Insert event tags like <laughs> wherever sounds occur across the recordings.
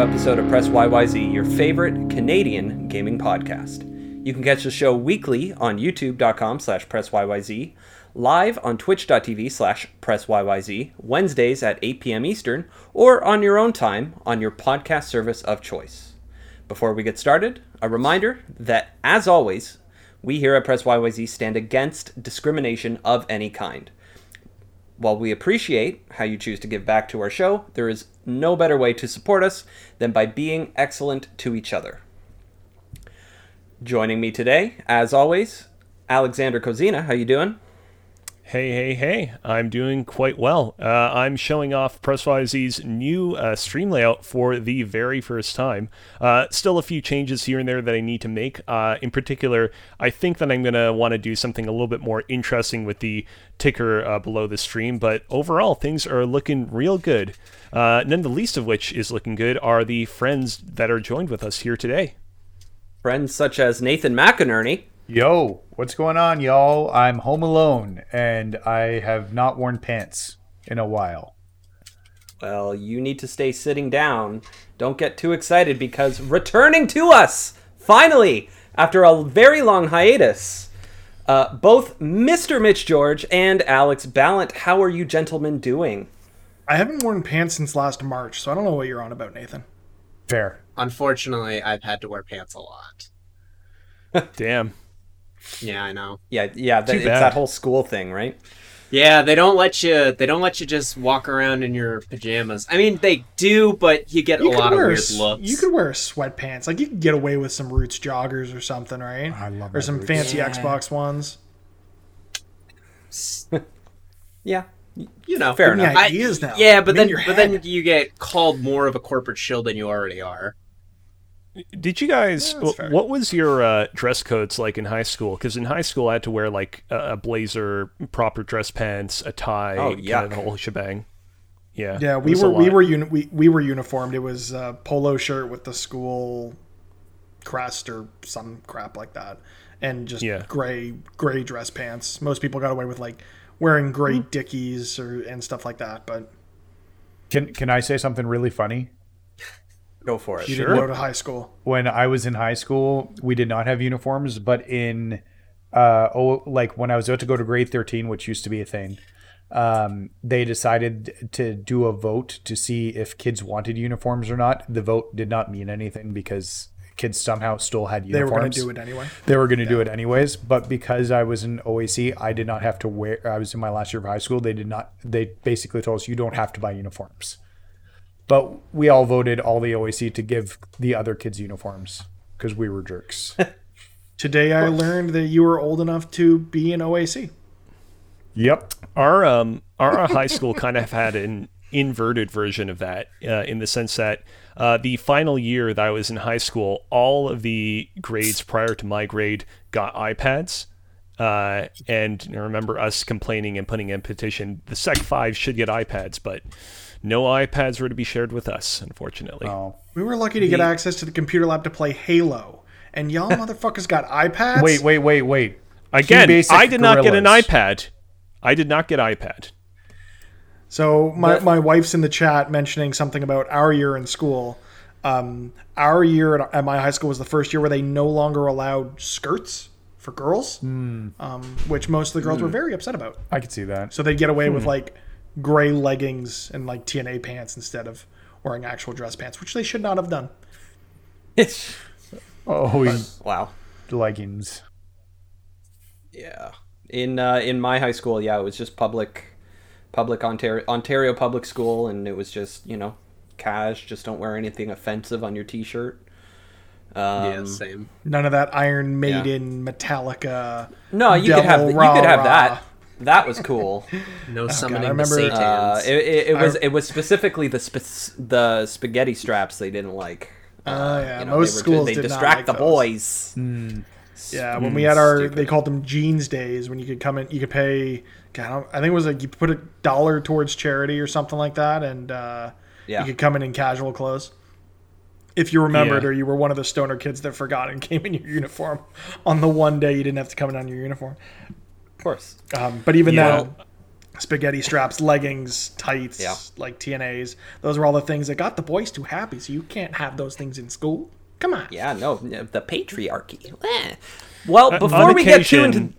episode of Press YYZ, your favorite Canadian gaming podcast. You can catch the show weekly on youtube.com slash pressyyz, live on twitch.tv slash pressyyz, Wednesdays at 8 p.m. Eastern, or on your own time on your podcast service of choice. Before we get started, a reminder that, as always, we here at Press YYZ stand against discrimination of any kind. While we appreciate how you choose to give back to our show, there is no better way to support us than by being excellent to each other. Joining me today, as always, Alexander Kozina. How you doing? Hey, hey, hey, I'm doing quite well. Uh, I'm showing off PressYZ's new uh, stream layout for the very first time. Uh, still a few changes here and there that I need to make. Uh, in particular, I think that I'm going to want to do something a little bit more interesting with the ticker uh, below the stream, but overall, things are looking real good. Uh, none the least of which is looking good are the friends that are joined with us here today. Friends such as Nathan McInerney. Yo, what's going on, y'all? I'm home alone and I have not worn pants in a while. Well, you need to stay sitting down. Don't get too excited because returning to us, finally, after a very long hiatus, uh, both Mr. Mitch George and Alex Ballant. How are you gentlemen doing? I haven't worn pants since last March, so I don't know what you're on about, Nathan. Fair. Unfortunately, I've had to wear pants a lot. <laughs> Damn. Yeah, I know. Yeah, yeah, that, it's that whole school thing, right? Yeah, they don't let you. They don't let you just walk around in your pajamas. I mean, they do, but you get You a could lot of weird s- looks. You could wear sweatpants. Like you could get away with some Roots joggers or something, right? I love Or some Roots. fancy Yeah. Xbox ones. <laughs> Yeah, you know, fair Give me enough. I- ideas now. Yeah, but I'm then, your but then you get called more of a corporate shill than you already are. Did you guys? Yeah, that's what was your uh, dress codes like in high school? Because in high school, I had to wear like a, a blazer, proper dress pants, a tie, Oh, kind of the whole shebang. Yeah, Yeah, we were we were uni- we, we were uniformed. It was a polo shirt with the school crest or some crap like that, and just Yeah. gray gray dress pants. Most people got away with like wearing gray Hmm. dickies or and stuff like that, but Can can I say something really funny? Go for it. you Sure. didn't go to high school. When I was in high school, we did not have uniforms, but in uh oh like when I was about to go to grade 13, which used to be a thing, um, they decided to do a vote to see if kids wanted uniforms or not. The vote did not mean anything because kids somehow still had uniforms. They were going to do it anyway. They were going to do it anyways, but because I was in OAC, I did not have to wear. I was in my last year of high school. They did not. They basically told us you don't have to buy uniforms. But we all voted all the OAC to give the other kids uniforms because we were jerks. <laughs> Today I learned that you were old enough to be in OAC. yep. Our um our high school kind of had an inverted version of that uh, in the sense that uh, the final year that I was in high school, all of the grades prior to my grade got iPads. Uh, and I remember us complaining and putting in petition the Sec 5 should get iPads, but no iPads were to be shared with us, unfortunately. Oh. We were lucky to get access to the computer lab to play Halo, and y'all <laughs> motherfuckers got iPads. Wait, wait, wait, wait. Again, I did not get an iPad. I did not get iPad. So my, my wife's in the chat mentioning something about our year in school. Um, our year at, at my high school was the first year where they no longer allowed skirts for girls, um, which most of the girls were very upset about. I could see that. So they'd get away with like gray leggings and like TNA pants instead of wearing actual dress pants, which they should not have done. It's Oh, he- wow. leggings. Yeah. In uh, in my high school, yeah, it was just public, public Ontario Ontario public school, and it was just you know, cash. Just don't wear anything offensive on your T-shirt. Um, yeah, same. None of that Iron Maiden, Metallica. No, you could have Devil you could have that. That was cool. <laughs> No summoning I the remember- Satans. Uh, it, it, it was it was specifically the sp- the spaghetti straps they didn't like. Oh, yeah. You know, Most they were schools they did not distract like the those. boys. Yeah, when we had our, stupid. they called them jeans days. When you could come in, you could pay. God, I, I think it was like you put a dollar towards charity or something like that, and uh, Yeah. you could come in in casual clothes. If you remembered, Yeah. or you were one of the stoner kids that forgot and <laughs> came in your uniform on the one day you didn't have to come in on your uniform. Of course. Um, but even Yeah. then, spaghetti straps, leggings, tights, Yeah. like TNAs. Those were all the things that got the boys too happy. So you can't have those things in school. Come on. Yeah, no, the patriarchy. Eh. Well, Uh, before on we get too into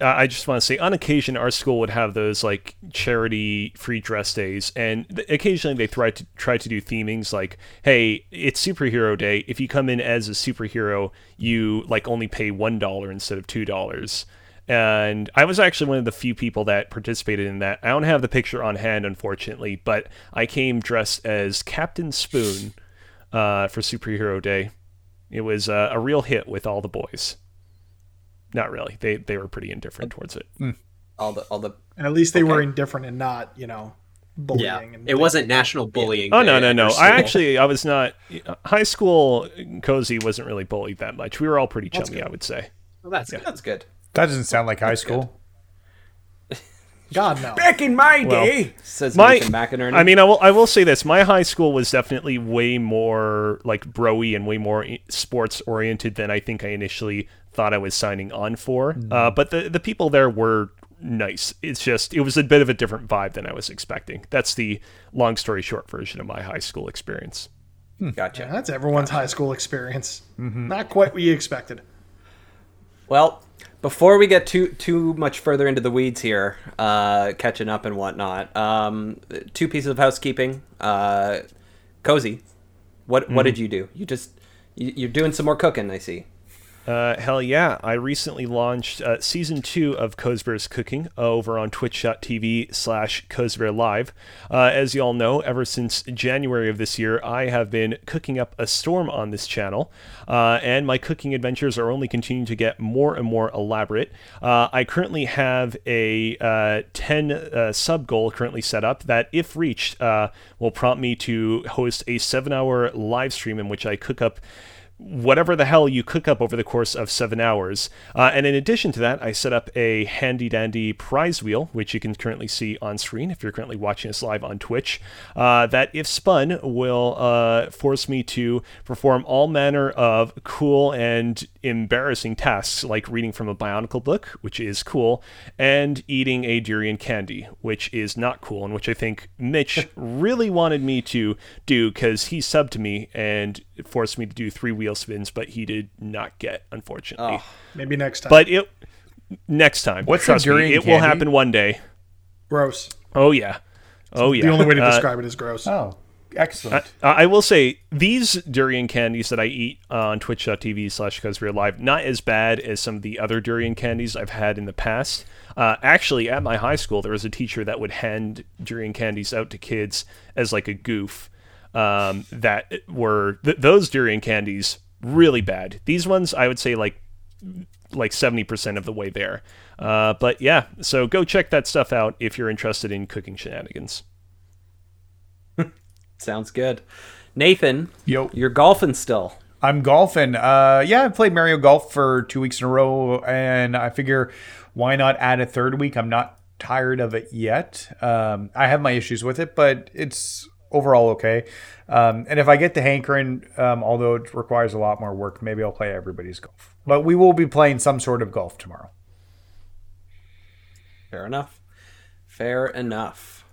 I just want to say, on occasion, our school would have those like charity free dress days, and th- occasionally they try to try to do themings like, "Hey, it's superhero day. If you come in as a superhero, you like only pay one dollar instead of two dollars." And I was actually one of the few people that participated in that. I don't have the picture on hand, unfortunately, but I came dressed as Captain Spoon uh, for Superhero Day. It was uh, a real hit with all the boys. Not really. They they were pretty indifferent towards it. all the all the At least they were indifferent and not, you know, bullying. Yeah, and it wasn't national bullying. Oh no no no! I actually I was not high school. Cozy wasn't really bullied that much. We were all pretty chummy, I would say. Well, that's good. that's good. That doesn't sound like high school. <laughs> God no. Back in my Well, day, says My, McInerney. I mean, I will I will say this: my high school was definitely way more like broy and way more sports oriented than I think I initially thought I was signing on for. Hmm. Uh, but the the people there were nice. It's just it was a bit of a different vibe than I was expecting. That's the long story short version of my high school experience. Hmm. gotcha. That's everyone's high school experience. Mm-hmm. Not quite what you expected. Well, before we get too too much further into the weeds here, uh, catching up and whatnot, um, two pieces of housekeeping. Uh, Cozy, what what did you do? You just you, you're doing some more cooking, I see. Uh, hell yeah. I recently launched uh, season two of Cosbear's Cooking over on twitch.tv slash Cosbear Live. Uh, as you all know, ever since January of this year, I have been cooking up a storm on this channel, uh, and my cooking adventures are only continuing to get more and more elaborate. Uh, I currently have a uh, 10 uh, sub goal currently set up that, if reached, uh, will prompt me to host a seven hour live stream in which I cook up whatever the hell you cook up over the course of seven hours. Uh, and in addition to that, I set up a handy dandy prize wheel, which you can currently see on screen if you're currently watching us live on Twitch. Uh, that, if spun, will uh, force me to perform all manner of cool and embarrassing tasks, like reading from a Bionicle book, which is cool, and eating a durian candy, which is not cool, and which I think Mitch <laughs> really wanted me to do because he subbed to me and forced me to do three wheel spins, but he did not get, unfortunately. Maybe next time. But it next time. What's the trust me, durian it will happen one day. gross. Oh yeah. Oh yeah. The only way to Uh, describe it is gross. Oh, excellent. Uh, I will say these durian candies that I eat on twitch.tv slash Cosbear Live, not as bad as some of the other durian candies I've had in the past. Uh, actually, at my high school, there was a teacher that would hand durian candies out to kids as like a goof. Um, that were th- those durian candies really bad. These ones, I would say, like like 70% of the way there. Uh, but yeah, so go check that stuff out if you're interested in cooking shenanigans. <laughs> Sounds good. Nathan, Yo. you're golfing still. I'm golfing. Uh, yeah, I played Mario Golf for two weeks in a row, and I figure why not add a third week? I'm not tired of it yet. Um, I have my issues with it, but it's overall okay. Um, and if I get the hankering, um, although it requires a lot more work, maybe I'll play everybody's golf. But we will be playing some sort of golf tomorrow. Fair enough. Fair enough.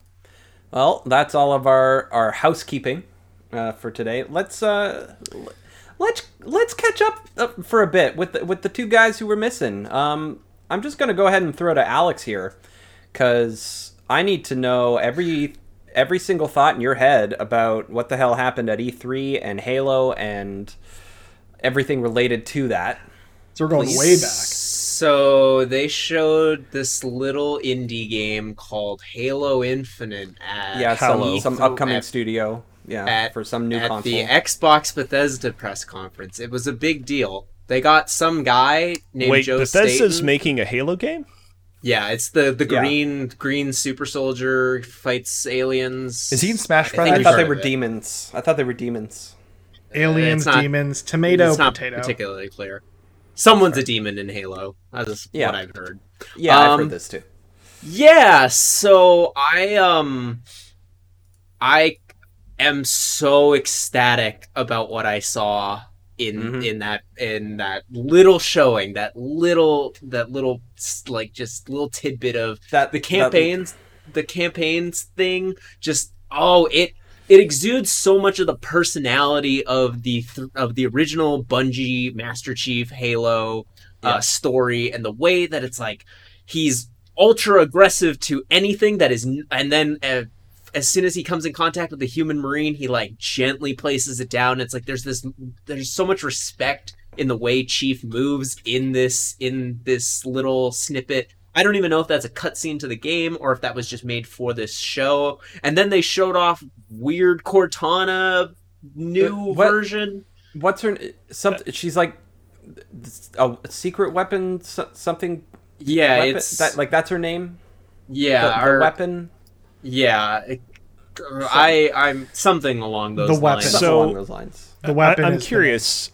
Well, that's all of our our housekeeping uh, for today. Let's uh, let's let's catch up uh, for a bit with the, with the two guys who were missing. Um, I'm just gonna go ahead and throw to Alex here, because I need to know every every single thought in your head about what the hell happened at E3 and Halo and everything related to that. So we're going Please. way back. So they showed this little indie game called Halo Infinite at Yeah, some some upcoming at- studio. Yeah, at, for some new at console. the Xbox Bethesda press conference. It was a big deal. They got some guy named Wait, Joe Bethesda's Staten. making a Halo game? Yeah, it's the the Yeah. green green super soldier fights aliens. Is he in Smash think I Brothers? we've thought they were demons. I thought they were demons. Aliens, not- demons, tomato, It's not potato. particularly clear. Someone's a demon in Halo. That's Yeah. what I've heard. Yeah, I've Um, heard this too. Yeah, so I um I am so ecstatic about what I saw in Mhm. in that in that little showing, that little that little like just little tidbit of That the campaigns the campaigns thing just oh it it exudes so much of the personality of the th- of the original Bungie Master Chief Halo Yeah. uh, story and the way that it's like he's ultra aggressive to anything that is n- and then uh, as soon as he comes in contact with the human marine he like gently places it down. It's like there's this there's so much respect in the way chief moves in this in this little snippet. I don't even know if that's a cutscene to the game or if that was just made for this show. And then they showed off weird Cortana new Uh, what- version. what's her some she's like a secret weapon something Yeah, weapon, it's that like that's her name? Yeah, the, the our- weapon yeah. it- I I'm something along those The weapon. lines. something So- along those lines The weapon I, am is the curious,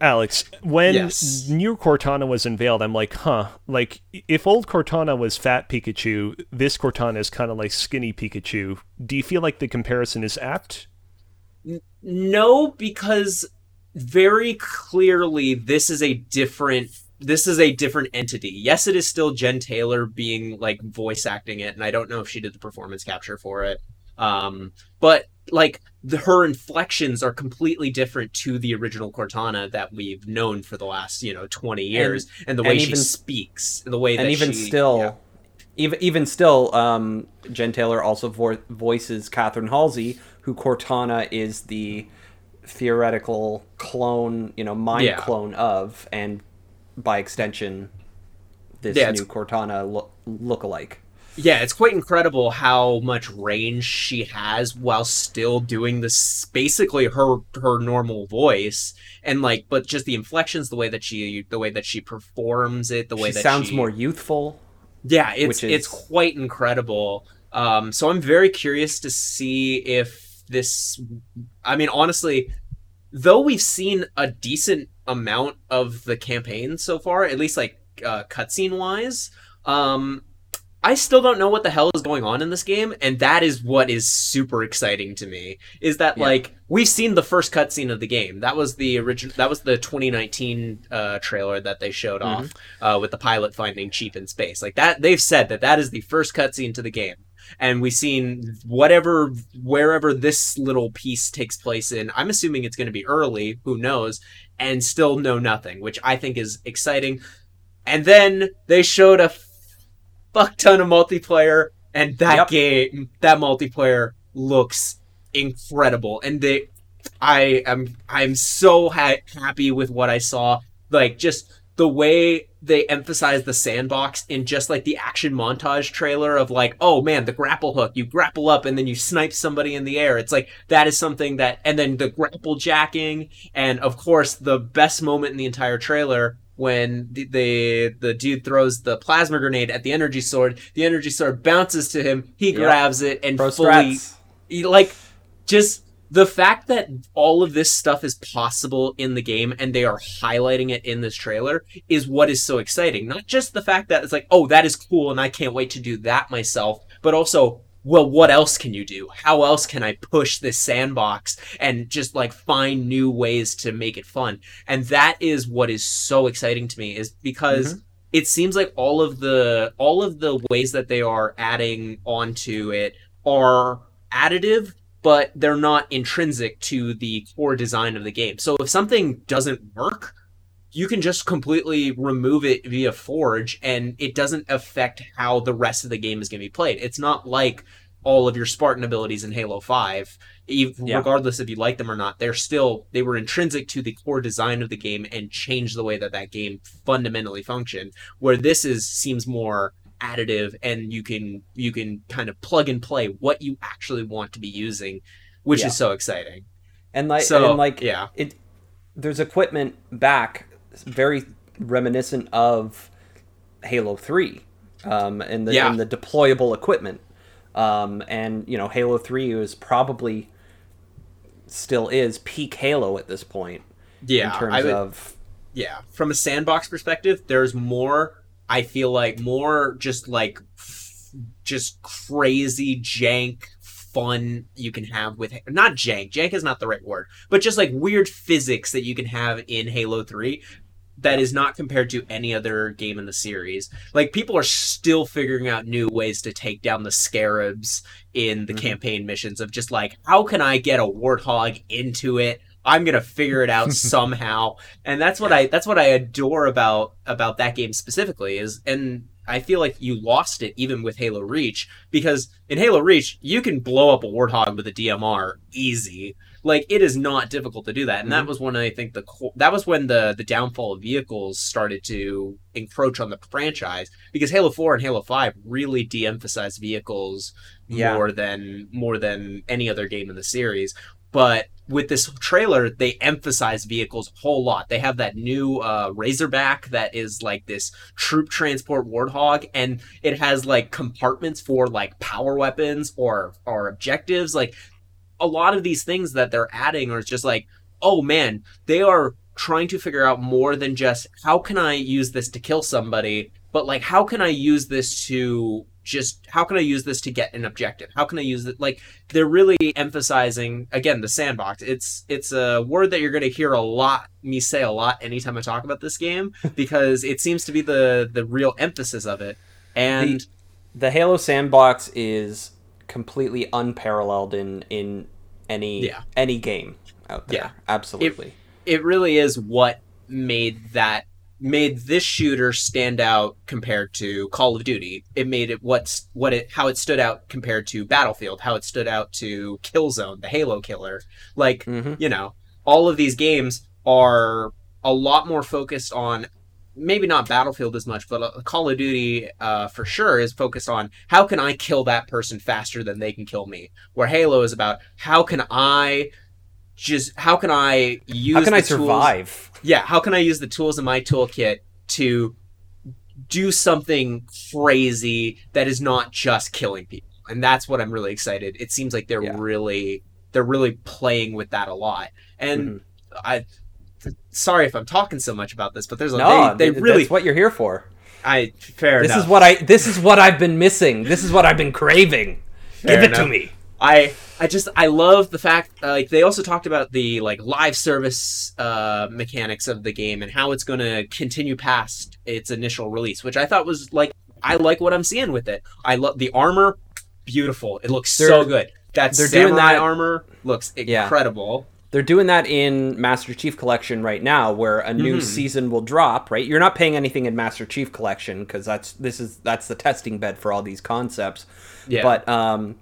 Alex. When Yes. new Cortana was unveiled, I'm like, huh. Like, if old Cortana was fat Pikachu, this Cortana is kind of like skinny Pikachu. Do you feel like the comparison is apt? No, because very clearly this is a different this is a different entity. Yes, it is still Jen Taylor being like voice acting it, and I don't know if she did the performance capture for it. Um, but like the, her inflections are completely different to the original Cortana that we've known for the last you know twenty years, and, the way and she even- speaks, the way that and even she- still yeah. even even still um jen taylor also vo- voices catherine halsey who cortana is the theoretical clone you know mind Yeah. clone of and by extension this Yeah, new cortana lo- look-alike Yeah, it's quite incredible how much range she has while still doing this basically her her normal voice and like but just the inflections the way that she the way that she performs it the way she that sounds she, more youthful yeah it's is- it's quite incredible. Um so i'm very curious to see if this i mean honestly though we've seen a decent amount of the campaign so far at least like uh cutscene wise um I still don't know what the hell is going on in this game, and that is what is super exciting to me. Is that Yeah. like we've seen the first cutscene of the game? That was the original. That was the 2019 uh, trailer that they showed off uh, with the pilot finding Chief in space. Like that, they've said that that is the first cutscene to the game, and we've seen whatever wherever this little piece takes place in. I'm assuming it's going to be early. Who knows? And still know nothing, which I think is exciting. And then they showed a fuck ton of multiplayer, and that Yep. game, that multiplayer looks incredible. And they, I am, I'm so ha- happy with what I saw. Like just the way they emphasize the sandbox in just like the action montage trailer of like, oh man, the grapple hook, you grapple up and then you snipe somebody in the air. It's like that is something that, and then the grapple jacking, and of course the best moment in the entire trailer when the, the the dude throws the plasma grenade at the energy sword, the energy sword bounces to him, he Yep. grabs it and pro fully you- like just the fact that all of this stuff is possible in the game and they are highlighting it in this trailer is what is so exciting. Not just the fact that it's like oh that is cool and i can't wait to do that myself but also well what else can you do? How else can i push this sandbox and just like find new ways to make it fun? And that is what is so exciting to me is because mm-hmm. it seems like all of the all of the ways that they are adding onto it are additive but they're not intrinsic to the core design of the game so if something doesn't work you can just completely remove it via forge and it doesn't affect how the rest of the game is going to be played it's not like all of your spartan abilities in halo 5 ev- Yeah. regardless if you like them or not they're still they were intrinsic to the core design of the game and changed the way that that game fundamentally functioned where this is seems more additive and you can you can kind of plug and play what you actually want to be using which Yeah. is so exciting and like so and like yeah it there's equipment back very reminiscent of Halo 3 um, and the Yeah. and the deployable equipment um, and you know Halo 3 was probably still is peak Halo at this point yeah in terms would, of yeah from a sandbox perspective there's more i feel like more just like f- just crazy jank fun you can have with not jank. Jank is not the right word, but just like weird physics that you can have in Halo 3 that is not compared to any other game in the series. Like people are still figuring out new ways to take down the scarabs in the mm-hmm. campaign missions of just like how can I get a warthog into it? I'm gonna figure it out <laughs> somehow, and that's what I that's what I adore about about that game specifically is and I feel like you lost it even with Halo Reach because in Halo Reach you can blow up a warthog with a DMR easy. Like it is not difficult to do that, and mm-hmm. that was when I think the that was when the the downfall of vehicles started to encroach on the franchise because Halo Four and Halo Five really de-emphasized vehicles yeah. more than more than any other game in the series. But with this trailer, they emphasize vehicles a whole lot. They have that new uh, Razorback that is like this troop transport Warthog, and it has like compartments for like power weapons or or objectives. Like a lot of these things that they're adding are just like, oh man, they are trying to figure out more than just how can I use this to kill somebody, but like how can I use this to just how can I use this to get an objective? How can I use it? Like they're really emphasizing again the sandbox. It's it's a word that you're going to hear a lot me say a lot anytime I talk about this game <laughs> because it seems to be the the real emphasis of it. And the, the Halo sandbox is completely unparalleled in in any yeah. any game out there. Yeah, absolutely. It, it really is what made that made this shooter stand out compared to Call of Duty. It made it what's what it how it stood out compared to Battlefield, how it stood out to Killzone, the Halo killer. Like, mm-hmm. you know, all of these games are a lot more focused on maybe not Battlefield as much, but uh, Call of Duty uh, for sure is focused on how can I kill that person faster than they can kill me. Where Halo is about how can I just how can I use how can I survive? Tools, yeah, how can I use the tools in my toolkit to do something crazy that is not just killing people, and that's what I'm really excited. It seems like they're yeah. really they're really playing with that a lot, and mm-hmm. I. Sorry if I'm talking so much about this, but there's a no, they, they really what you're here for. I fair this enough. is what I this is what I've been missing. This is what I've been craving. Fair Give it enough. to me. I I just I love the fact uh, like they also talked about the like live service uh, mechanics of the game and how it's going to continue past its initial release, which I thought was like I like what I'm seeing with it. I love the armor, beautiful. It looks they're, so good. That they're samurai doing that armor looks incredible. Yeah. They're doing that in Master Chief Collection right now, where a new mm-hmm. season will drop. Right, you're not paying anything in Master Chief Collection because that's this is that's the testing bed for all these concepts. Yeah. But um,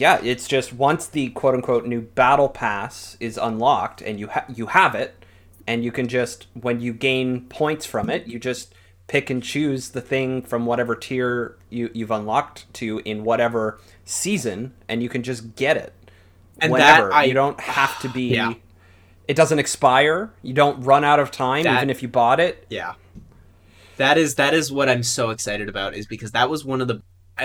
yeah, it's just once the quote unquote new battle pass is unlocked and you ha- you have it, and you can just when you gain points from it, you just pick and choose the thing from whatever tier you you've unlocked to in whatever season, and you can just get it. And whenever. that I, you don't have to be. Yeah. It doesn't expire. You don't run out of time, that, even if you bought it. Yeah. That is that is what I'm so excited about is because that was one of the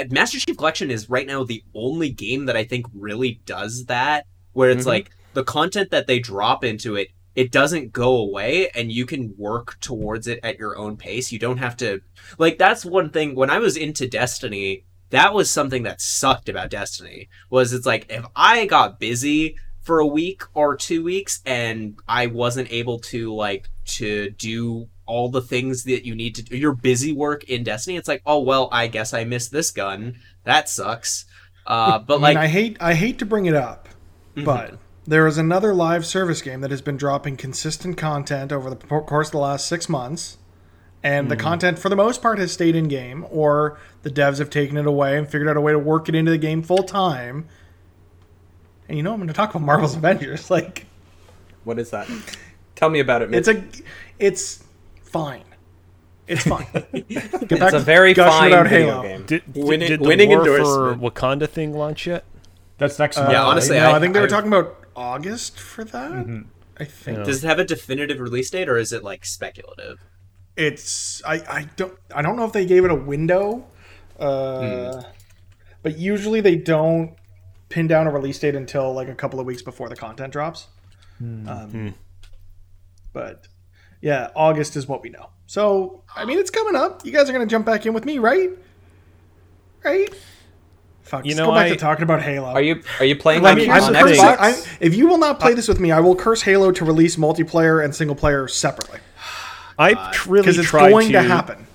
Master Chief Collection is right now the only game that I think really does that, where it's mm-hmm. like the content that they drop into it, it doesn't go away and you can work towards it at your own pace. You don't have to, like, that's one thing. When I was into Destiny, that was something that sucked about Destiny, was it's like, if I got busy for a week or two weeks and I wasn't able to, like, to do all the things that you need to do your busy work in Destiny. It's like, oh well, I guess I missed this gun. That sucks. Uh, <laughs> but I like, I hate I hate to bring it up, mm-hmm. but there is another live service game that has been dropping consistent content over the course of the last six months, and mm. the content for the most part has stayed in game, or the devs have taken it away and figured out a way to work it into the game full time. And you know, I'm going to talk about Marvel's <laughs> Avengers. Like, what is that? Tell me about it. It's a, it's fine. It's fine. <laughs> it's a very fine video Halo. game. Did, did, winning, did the winning War for Wakanda thing launch yet? That's next month. Yeah, honestly, no, I, I, think they were talking about August for that. Mm-hmm. I think. Yeah. Does it have a definitive release date, or is it like speculative? It's I, I don't I don't know if they gave it a window, uh, mm. but usually they don't pin down a release date until like a couple of weeks before the content drops. Mm. Um, mm. But yeah, August is what we know. So, I mean, it's coming up. You guys are going to jump back in with me, right? Right? Fuck, You know, go back I- to talking about Halo. Are you are you playing Like, on, here's on cursing- Xbox? I- if you will not play this with me, I will curse Halo to release multiplayer and single player separately I really because it's tried going to, to happen.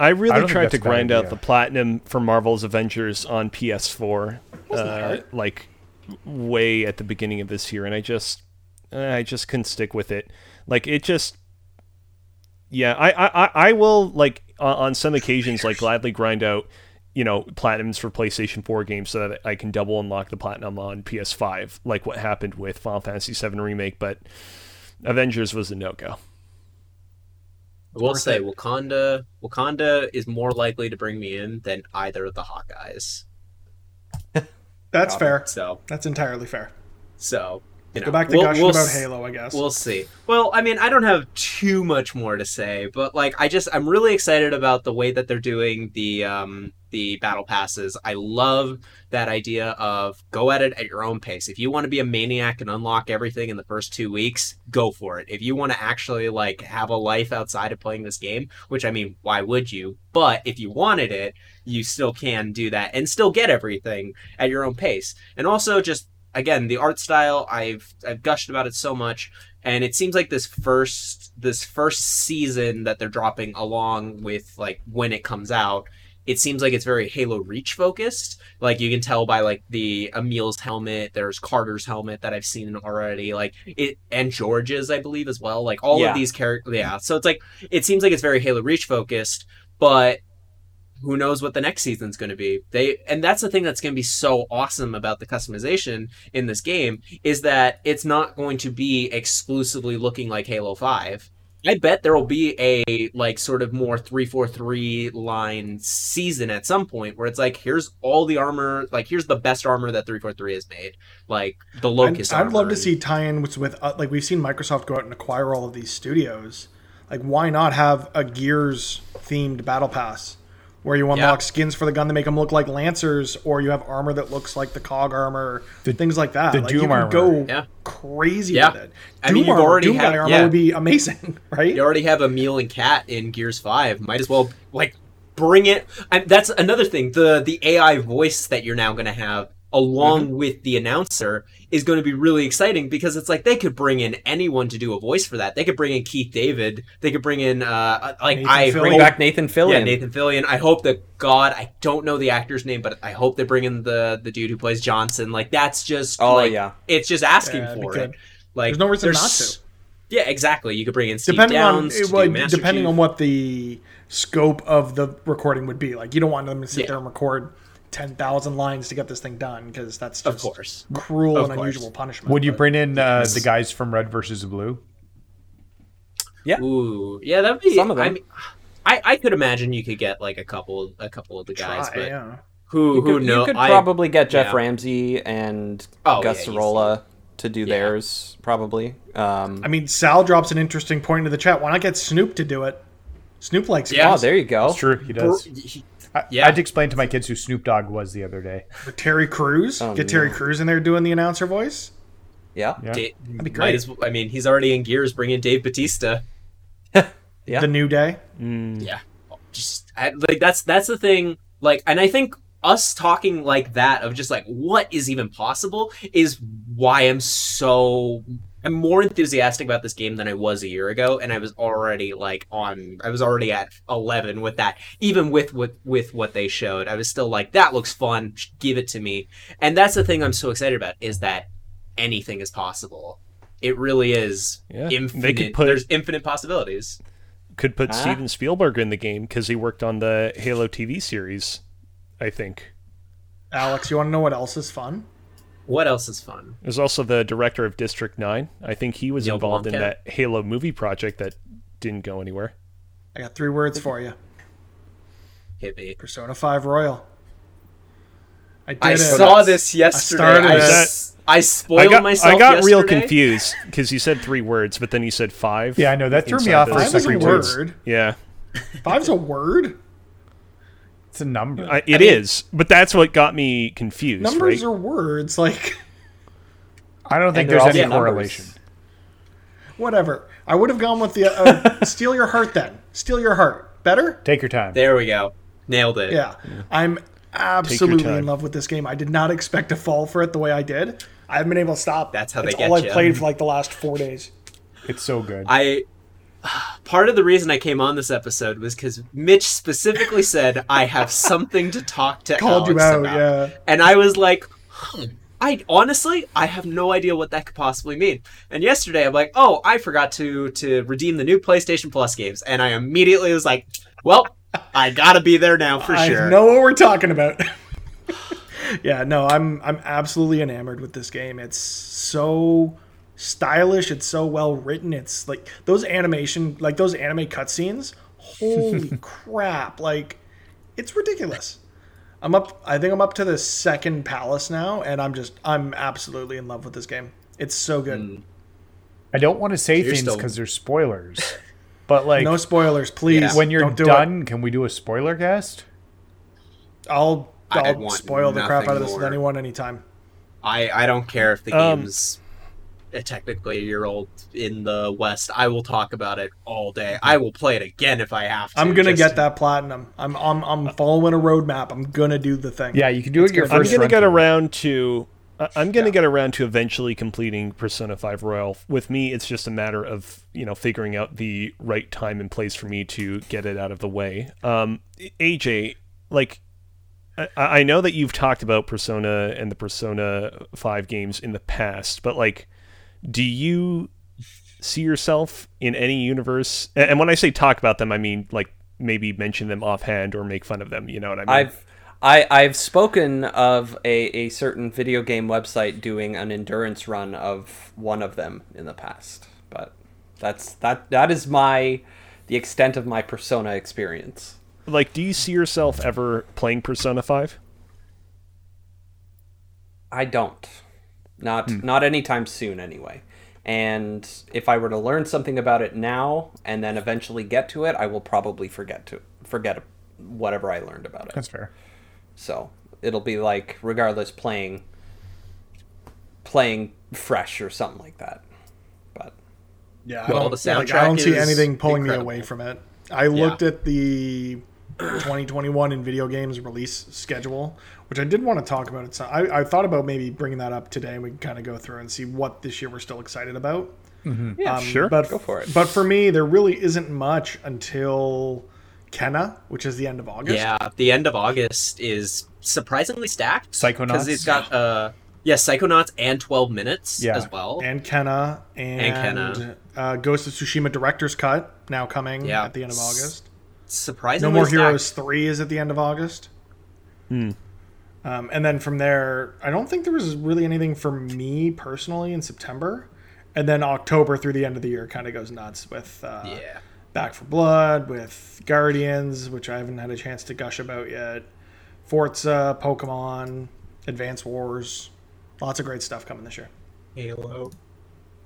I I really don't tried to grind out the platinum for Marvel's Avengers on PS4, uh, like way at the beginning of this year, and I just, uh, I just couldn't stick with it. Like it just, yeah, I, I, I- I will like on, on some occasions like gladly grind out, you know, platinums for PlayStation 4 games so that I can double unlock the platinum on PS5, like what happened with Final Fantasy 7 remake, but Avengers was a no go. I will worth say. Wakanda Wakanda is more likely to bring me in than either of the Hawkeyes. <laughs> That's fair. So That's entirely fair. so you know, Go back to we'll- gushing we'll about s- Halo, I guess. We'll see. Well, I mean, I don't have too much more to say, but like, I just I'm really excited about the way that they're doing the um the battle passes. I love that idea of go at it at your own pace. If you want to be a maniac and unlock everything in the first two weeks, go for it. If you want to actually like have a life outside of playing this game, which I mean, why would you? But if you wanted it, you still can do that and still get everything at your own pace. And also just again, the art style, I've I've gushed about it so much and it seems like this first this first season that they're dropping along with like when it comes out it seems like it's very halo reach focused like you can tell by like the emile's helmet there's carter's helmet that i've seen already like it and george's i believe as well like all Yeah. of these characters yeah so it's like it seems like it's very halo reach focused but who knows what the next season's going to be. They and that's the thing that's going to be so awesome about the customization in this game is that it's not going to be exclusively looking like halo 5 i bet there will be a like sort of more 343 line season at some point where it's like here's all the armor like here's the best armor that 343 has made like the locust I'd love to see tie-ins with uh, like we've seen Microsoft go out and acquire all of these studios. Like, why not have a Gears themed battle pass where you unlock Yeah. skins for the gun that make them look like lancers, or you have armor that looks like the cog armor, things like that. the like, Doom you can armor. go Yeah. crazy Yeah. with it. I mean, you've armor, already Doom had- guy armor yeah. would be amazing, <laughs> right? You already have Emile and Kat in Gears Five. Might as well like bring it. And that's another thing. The the AI voice that you're now going to have along Mm-hmm. with the announcer is going to be really exciting because it's like they could bring in anyone to do a voice for that. They could bring in Keith David. They could bring in uh like Nathan I Fillion. Bring back Nathan Fillion. yeah, Nathan Fillion. I hope that God, I don't know the actor's name, but I hope they bring in the the dude who plays Johnson. Like that's just Oh, like, yeah. it's just asking Yeah, for it. Like There's no reason there's- not to. Yeah, exactly. You could bring in Steve depending Downs. on to well, Master depending Chief. on what the scope of the recording would be. Like you don't want them to sit Yeah. there and record ten thousand lines to get this thing done because that's just Of course. cruel Of and course. unusual punishment. Would you but- bring in uh, Yes. the guys from Red versus Blue? Yeah. Ooh, yeah, that'd be Some of them. I, mean, I I could imagine you could get like a couple a couple of the guys, try? but yeah. who You who could, you know? could I- probably get Geoff yeah. Ramsey and Oh, Gus yeah, Sorola to do theirs, probably. Um, I mean, Sal drops an interesting point into the chat. Why not get Snoop to do it? Snoop likes Yeah. oh, there you go. It's true, he does. He- I, yeah. I had to explain to my kids who Snoop Dogg was the other day. Or Terry Crews. Oh, get Terry no. Crews in there doing the announcer voice. Yeah. Yeah. Da- be might great. as well- I mean, he's already in Gears. Bring in Dave Batista. <laughs> Yeah. The New Day. Mm. Yeah, just I, like that's that's the thing. Like, and I think us talking like that of just like what is even possible is why I'm so I'm more enthusiastic about this game than I was a year ago, and I was already like on I was already at eleven with that. Even with with with what they showed, I was still like that looks fun. Give it to me, and that's the thing I'm so excited about is that anything is possible. It really is Yeah. They infinite. could put- There's infinite possibilities. Could put Ah. Steven Spielberg in the game because he worked on the Halo TV series, I think. Alex, you want to know what else is fun? What else is fun? There's also the director of District 9. I think he was Neill involved in that Halo movie project that didn't go anywhere. I got three words for you. Hit me. Persona 5 Royal. I did I it. saw this yesterday. started I, it. s- I spoiled I got, myself. I got real confused because you said three words, but then you said five. Yeah, I know that threw me off those for a Five is a second. three words. word. Yeah, Five's a word. It's a number. I, it is, but that's what got me confused. Numbers right? are words. Like I don't think there's also any numbers. correlation. whatever. I would have gone with the <laughs> uh, steal your heart then. Steal your heart. Better? Take your time. There we go. Nailed it. Yeah. I'm absolutely in love with this game. I did not expect to fall for it the way I did. I haven't been able to stop. That's how they it's get all I've you. played for like the last four days. It's so good. I part of the reason I came on this episode was because Mitch specifically said I have something to talk to <laughs> Called you Alex out, about. yeah. and I was like, huh, I honestly I have no idea what that could possibly mean. And yesterday I'm like, oh, I forgot to to redeem the new PlayStation Plus games, and I immediately was like, well, I gotta be there now for I sure. know what we're talking about. <laughs> yeah, no, I'm I'm absolutely enamored with this game. It's so stylish. It's so well written. It's like those animation, like those anime cutscenes. Holy <laughs> crap! Like, it's ridiculous. I'm up. I think I'm up to the second palace now, and I'm just I'm absolutely in love with this game. It's so good. I don't want to say you're things because they're spoilers. <laughs> But like No spoilers, please. Yeah. when you're Don't do done, can we do a spoiler cast? I'll I I'll spoil the crap out of this with anyone anytime. I I don't care if the Um, game's technically a year old in the West. I will talk about it all day. I will play it again if I have to. I'm gonna get to- that platinum. I'm I'm I'm following a roadmap. I'm gonna do the thing. Yeah, you can do it your good. I'm I'm gonna get through. around to. I- I'm gonna Yeah. get around to eventually completing Persona 5 Royal. With me, it's just a matter of you know figuring out the right time and place for me to get it out of the way. Um, AJ, like, I, I know that you've talked about Persona and the Persona 5 games in the past, but like, do you see yourself in any universe? And when I say talk about them, I mean like maybe mention them offhand or make fun of them. You know what I mean? I've I, I've spoken of a, a certain video game website doing an endurance run of one of them in the past, but that's that that is my the extent of my persona experience. like do you see yourself ever playing persona 5 I don't. Not hmm. not anytime soon anyway. And if I were to learn something about it now and then eventually get to it, I will probably forget to forget whatever I learned about it. That's fair. So it'll be like regardless playing playing fresh or something like that. But Yeah, I Well, don't, the like, I soundtrack don't see anything pulling incredible. me away from it. I looked at the 2021 in video games release schedule, which I did want to talk about. It's I, I thought about maybe bringing that up today. and We can kind of go through and see what this year we're still excited about. yeah Um, sure but Go for it. But for me, there really isn't much until Kena, which is the end of August. Yeah, the end of August is surprisingly stacked. Psychonauts? because it's got uh yeah Psychonauts and 12 minutes Yeah. as well. And Kena and, Kena. Uh, Ghost of Tsushima director's cut now coming Yeah. at the end of August. No surprisingly No More stacked. Heroes 3 is at the end of August. Um, and then from there, I don't think there was really anything for me personally in September. And then October through the end of the year kind of goes nuts with uh, Yeah. Back 4 Blood, with Guardians, which I haven't had a chance to gush about yet, Forza, Pokemon, Advance Wars. Lots of great stuff coming this year. Halo.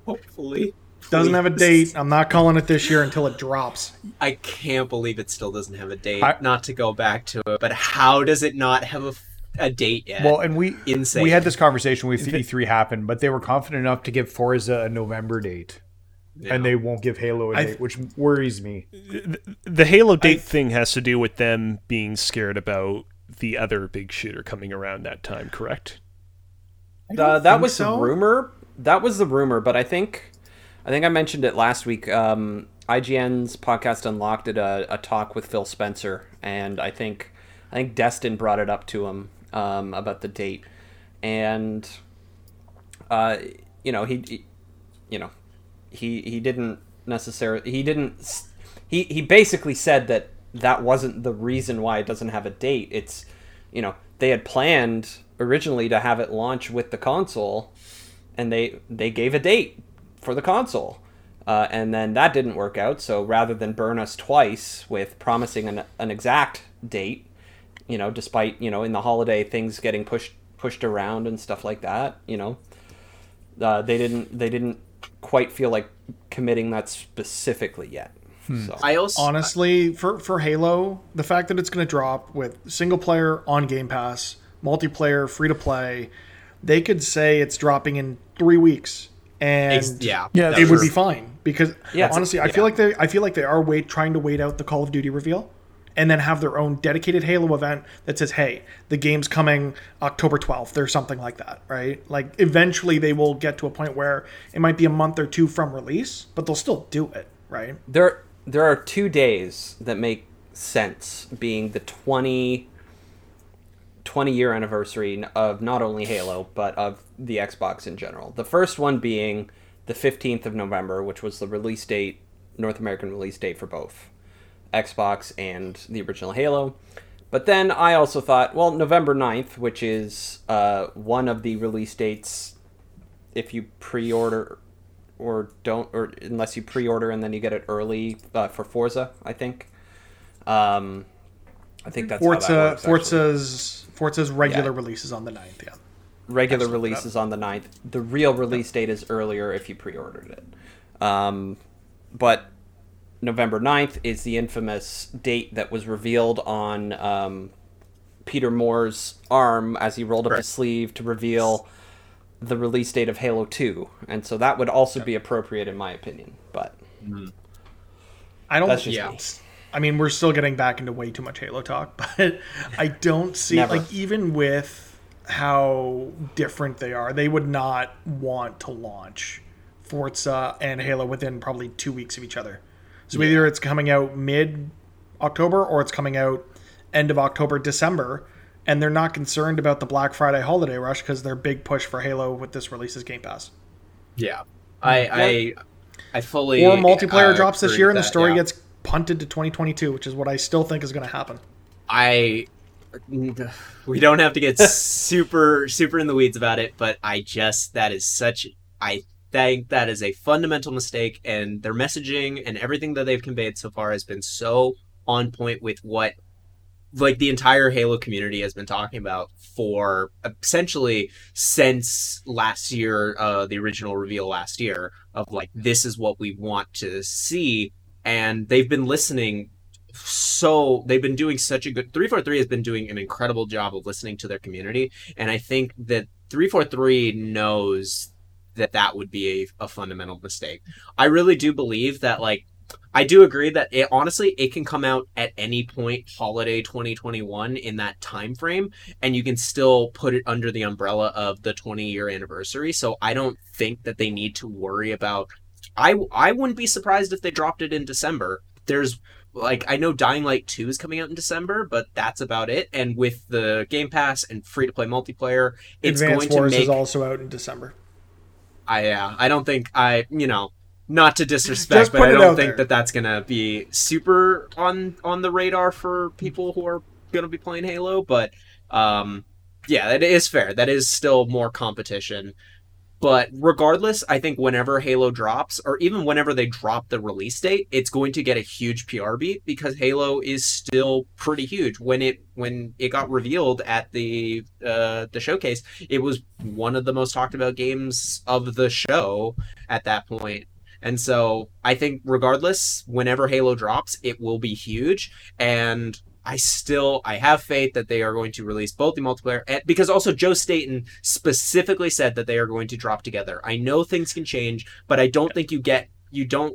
Hopefully. Doesn't have a date. I'm not calling it this year until it drops. I can't believe it still doesn't have a date. I- not to go back to it, but how does it not have a, a date yet? Well, and we Insane. we had this conversation with E3 happen, but they were confident enough to give Forza a November date, and they won't give Halo a date, which worries me. the halo date thing has to do with them being scared about the other big shooter coming around that time correct Uh, that was so. the rumor. That was the rumor, but I think, I think I mentioned it last week. Um, IGN's podcast Unlocked did a, a talk with Phil Spencer, and I think, I think Destin brought it up to him um, about the date, and, uh, you know, he, he- you know, he he didn't necessarily he didn't he he basically said that that wasn't the reason why it doesn't have a date. It's you know they had planned originally to have it launch with the console, and they they gave a date for the console, uh, and then that didn't work out. So rather than burn us twice with promising an an exact date, you know, despite you know in the holiday things getting pushed pushed around and stuff like that, you know, uh, they didn't they didn't quite feel like committing that specifically yet. So I also Honestly, for for Halo, the fact that it's going to drop with single player on Game Pass, multiplayer free to play, they could say it's dropping in three weeks, and ex- yeah Yeah, that's it would true. be fine because Yeah. honestly, I feel like they I feel like they are wait trying to wait out the Call of Duty reveal, and then have their own dedicated Halo event that says, "Hey, the game's coming October 12th" or something like that, right? Like eventually they will get to a point where it might be a month or two from release, but they'll still do it, right? There, there are two days that make sense, being the 20, 20 year anniversary of not only Halo but of the Xbox in general. The first one being the 15th of November, which was the release date, North American release date for both Xbox and the original Halo. But then I also thought, well, November 9th, which is uh, one of the release dates if you pre order or don't, or unless you pre order and then you get it early uh, for Forza, I think. Um, I think that's how that Forza works. Forza's Forza's regular Yeah. release is on the 9th, yeah. regular Excellent. release is on the 9th. The real release date is earlier if you pre-ordered it. Um, but November 9th is the infamous date that was revealed on um, Peter Moore's arm as he rolled up his sleeve to reveal the release date of Halo 2. And so that would also be appropriate in my opinion. But I don't That's just Yeah. me. I mean, we're still getting back into way too much Halo talk, <laughs> but I don't see Never. like even with how different they are, they would not want to launch Forza and Halo within probably two weeks of each other. So either it's coming out mid October or it's coming out end of October, December, and they're not concerned about the Black Friday holiday rush because their big push for Halo with this release is Game Pass. Yeah, I I I fully Or multiplayer uh, drops this year with and the story yeah. gets punted to 2022, which is what I still think is going to happen. I we don't have to get <laughs> super super in the weeds about it, but I just that is such I think that is a fundamental mistake and their messaging and everything that they've conveyed so far has been so on point with what like the entire Halo community has been talking about for essentially since last year, uh, the original reveal last year of like this is what we want to see, and they've been listening. So they've been doing such a good. Three four three has been doing an incredible job of listening to their community, and I think that three four three knows that that would be a, a fundamental mistake. I really do believe that like I do agree that it honestly it can come out at any point holiday 2021 in that time frame and you can still put it under the umbrella of the 20 year anniversary so I don't think that they need to worry about I I wouldn't be surprised if they dropped it in December there's like I know Dying Light 2 is coming out in December but that's about it and with the Game Pass and free to play multiplayer it's Advanced going Wars to make is also out in December. I yeah, I don't think I you know not to disrespect, but I don't think there. that that's gonna be super on on the radar for people who are gonna be playing Halo. But um, yeah, that is fair. That is still more competition. But regardless, I think whenever Halo drops, or even whenever they drop the release date, it's going to get a huge PR beat because Halo is still pretty huge. When it when it got revealed at the uh, the showcase, it was one of the most talked about games of the show at that point. And so I think regardless, whenever Halo drops, it will be huge. And I still I have faith that they are going to release both the multiplayer and because also Joe Staten specifically said that they are going to drop together. I know things can change, but I don't think you get you don't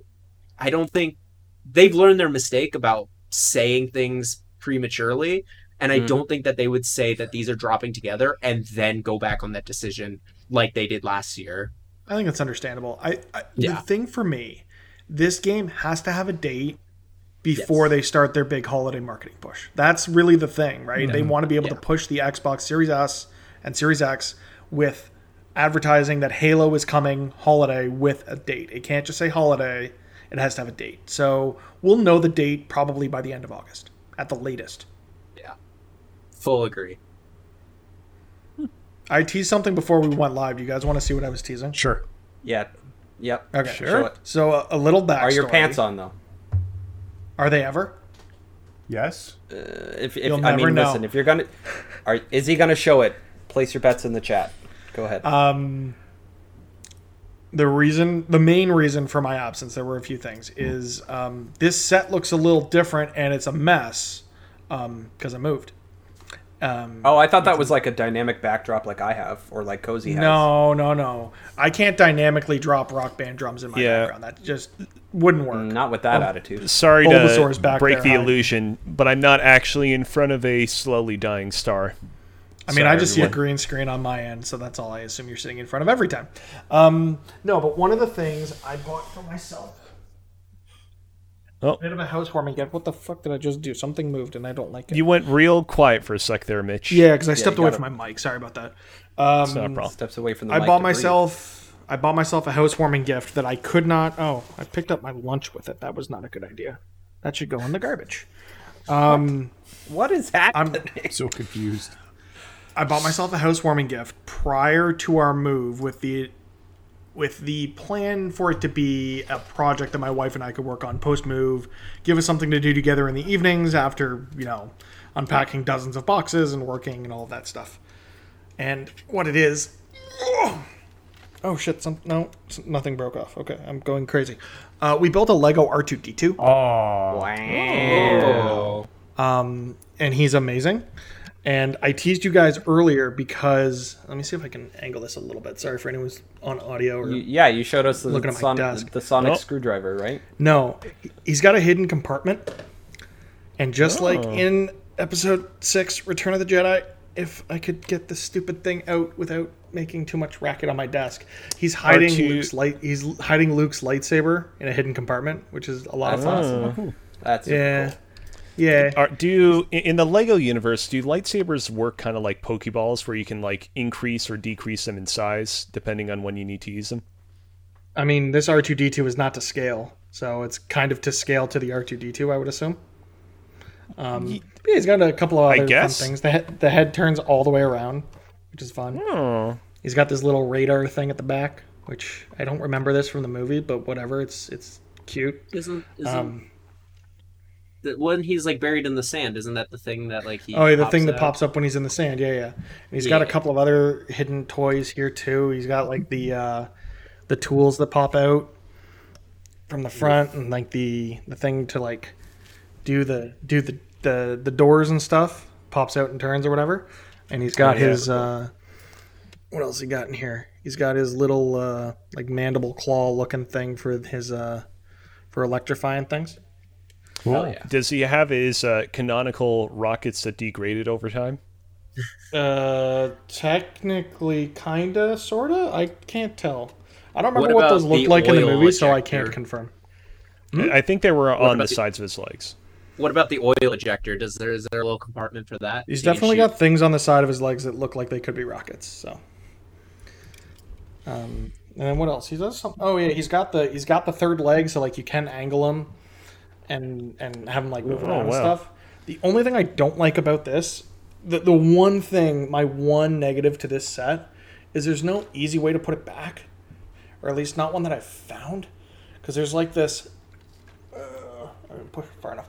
I don't think they've learned their mistake about saying things prematurely. And I Mhm. don't think that they would say that these are dropping together and then go back on that decision like they did last year. I think that's understandable. I, I Yeah. the thing for me, this game has to have a date before they start their big holiday marketing push. That's really the thing, right? They mm-hmm. want to be able to push the Xbox Series S and Series X with advertising that Halo is coming holiday with a date. It can't just say holiday, it has to have a date. So, we'll know the date probably by the end of August at the latest. Yeah. Full agree. I teased something before we went live. Do you guys want to see what I was teasing? Sure. Yeah. Yep. Okay. Show it. So, a, a little backstory. Are your pants on though? Are they ever? Yes. Uh, if, if You'll I never mean, know. listen, if you're gonna, are is he gonna show it? Place your bets in the chat. Go ahead. Um, the reason, the main reason for my absence, there were a few things, is um, this set looks a little different and it's a mess because I moved. Um, Oh, I thought that was like a dynamic backdrop, like I have, or like Cozy has. no, no, no. I can't dynamically drop rock band drums in my Yeah. background. That just wouldn't work. not with that attitude. Sorry Bulbasaur's to back break there the hiding. illusion, but I'm not actually in front of a slowly dying star. I mean, I Sorry, just see a green screen on my end, so that's all I assume you're sitting in front of every time. Um, no, but one of the things I bought for myself. Oh. Bit of a housewarming gift. What the fuck did I just do? Something moved and I don't like it. You went real quiet for a sec there, Mitch. yeah, because I stepped away gotta- from my mic. Sorry about that. It's not a problem. Steps away from the I mic bought to breathe. myself. I bought myself a housewarming gift that I could not. Oh, I picked up my lunch with it. That was not a good idea. That should go in the garbage. Um, What is happening? I'm <laughs> so confused. I bought myself a housewarming gift prior to our move with the with the plan for it to be a project that my wife and I could work on post move, give us something to do together in the evenings after, you know, unpacking dozens of boxes and working and all of that stuff. And what it is Oh shit, some no, s- nothing broke off. Okay, I'm going crazy. Uh, we built a Lego R2D2. Oh, Wow. um, and he's amazing. And I teased you guys earlier because let me see if I can angle this a little bit. Sorry for anyone who's on audio or You- yeah, you showed us the, Looking at my son- desk. the sonic Oh. screwdriver, right? no. He's got a hidden compartment, and just like Oh. in Episode Six, Return of the Jedi, if I could get this stupid thing out without making too much racket on my desk, he's hiding R2 Luke's light. He's hiding Luke's lightsaber in a hidden compartment, which is a lot of That's fun. Oh. Oh, awesome. That's super Yeah, cool. Yeah. Are, do in in the Lego universe, do lightsabers work kind of like Pokeballs, where you can like increase or decrease them in size depending on when you need to use them? I mean, this R2D2 is not to scale, so it's kind of to scale to the R2D2, I would assume. Um, yeah, he's got a couple of I other fun guess. things. The head, the head turns all the way around, which is fun. Oh, He's got this little radar thing at the back, which I don't remember this from the movie, but whatever. It's it's cute. Isn't isn't Um, the, when he's like buried in the sand? Isn't that the thing that like he? oh, yeah, the thing that out? pops up when he's in the sand. Yeah, yeah. And he's got a couple of other hidden toys here too. He's got like the uh, the tools that pop out from the front, and like the the thing to like do the do the the, the doors and stuff pops out and turns or whatever. And he's got Oh, yeah. his uh, what else he got in here? He's got his little uh, like mandible claw looking thing for his uh, for electrifying things. Hell yeah. does he have his uh, canonical rockets that degraded over time? Uh, technically, kinda, sorta. I can't tell. I don't remember what, about those looked like in the oil movie, so I can't ejector? confirm. I think they were on the the- sides of his legs. What about the oil ejector? Does there is there a little compartment for that? He's So you can definitely got things on the side of his legs that look like they could be rockets. So, um, and then what else? He does some. Oh yeah, he's got the he's got the third leg, so like you can angle him, and and have him like move Oh, around and stuff. The only thing I don't like about this, the the one thing, my one negative to this set, is there's no easy way to put it back, or at least not one that I've found, because there's like this. Uh, I didn't push far enough.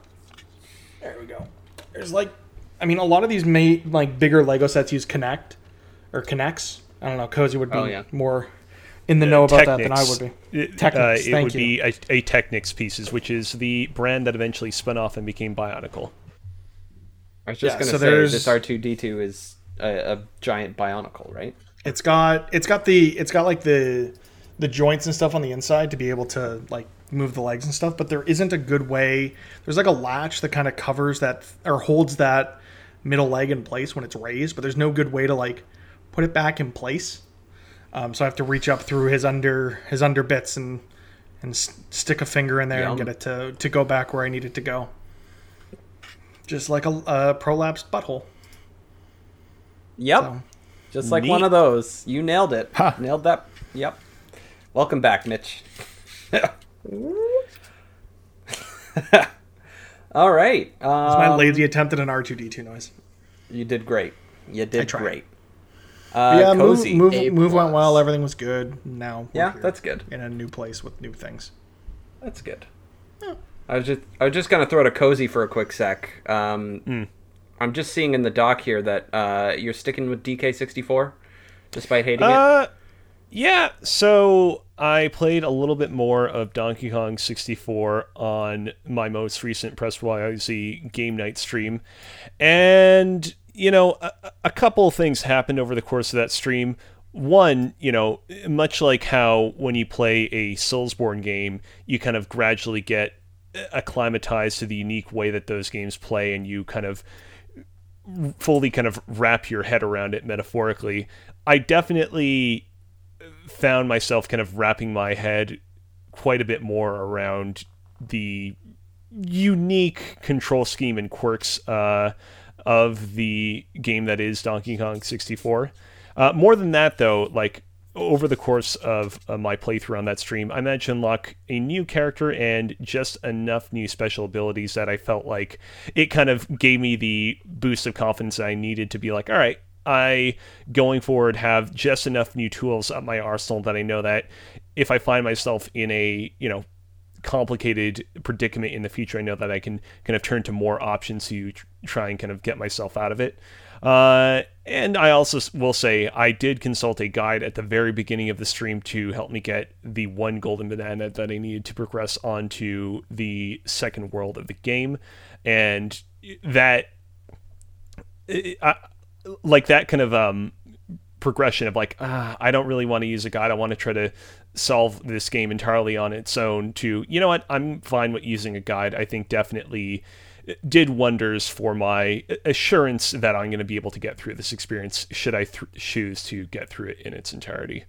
There we go. There's like, I mean, a lot of these may like bigger Lego sets use Connect or Connects. I don't know. Cozy would be Oh, yeah. more in the know about that than I would be. It, Technics, uh, it thank would you. be a, a Technics pieces, which is the brand that eventually spun off and became Bionicle. I was just Yeah, gonna so say there's- this R two D two is a, a giant bionicle, right? It's got it's got the it's got like the the joints and stuff on the inside to be able to like move the legs and stuff, but there isn't a good way. There's like a latch that kind of covers that or holds that middle leg in place when it's raised, but there's no good way to like put it back in place. Um, so I have to reach up through his under his under bits and and s- stick a finger in there and get it to to go back where I need it to go. Just like a, a prolapsed butthole. Yep. So. Just like Neat. one of those. You nailed it. Ha. Nailed that. Yep. Welcome back, Mitch. <laughs> All right. It's my Um, lazy attempt at an R2D2 noise. you did great. You did great. Uh, yeah, move, cozy. move, A move went well. Everything was good. Now, we're Yeah, here that's good. in a new place with new things. That's good. I was just I was just gonna throw to cozy for a quick sec. Um, Hmm. I'm just seeing in the doc here that uh, you're sticking with DK64, despite hating it. Uh, yeah. So I played a little bit more of Donkey Kong 64 on my most recent Press YYZ game night stream, and you know, a, a couple things happened over the course of that stream. One, you know, much like how when you play a Soulsborne game, you kind of gradually get acclimatized to the unique way that those games play, and you kind of fully kind of wrap your head around it metaphorically. I definitely found myself kind of wrapping my head quite a bit more around the unique control scheme and quirks uh, of the game that is Donkey Kong 64. Uh, more than that, though, like over the course of uh, my playthrough on that stream, I managed to unlock a new character and just enough new special abilities that I felt like it kind of gave me the boost of confidence I needed to be like, all right, I going forward have just enough new tools up my arsenal that I know that if I find myself in a you know complicated predicament in the future, I know that I can kind of turn to more options to try and kind of get myself out of it. Uh, and I also will say I did consult a guide at the very beginning of the stream to help me get the one golden banana that I needed to progress onto the second world of the game, and that. I, like that kind of um, progression of like ah, I don't really want to use a guide. I want to try to solve this game entirely on its own. To you know what, I'm fine with using a guide. I think definitely did wonders for my assurance that I'm going to be able to get through this experience should I th- choose to get through it in its entirety.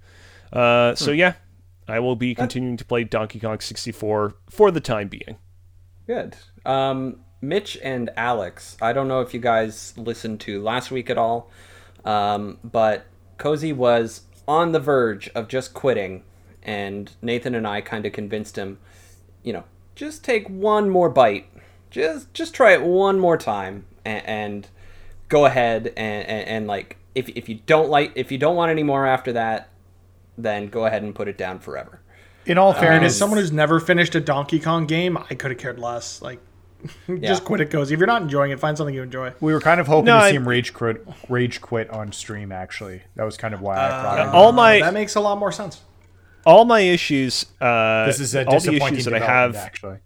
Uh, so hmm. yeah, I will be continuing to play Donkey Kong 64 for the time being. Good. Um, Mitch and Alex, I don't know if you guys listened to last week at all, um, but Cozy was on the verge of just quitting, and Nathan and I kind of convinced him, you know, just take one more bite, just just try it one more time, and, and go ahead and, and, and like if if you don't like if you don't want any more after that, then go ahead and put it down forever. In all fairness, um, someone who's never finished a Donkey Kong game, I could have cared less. Like <laughs> yeah. Just quit it, Cozy. If you're not enjoying it, find something you enjoy. We were kind of hoping no, to I, see him rage quit, rage quit on stream. Actually, that was kind of why I brought uh, All my that makes a lot more sense. All my issues. Uh, this is a all the issues that I have. Actually,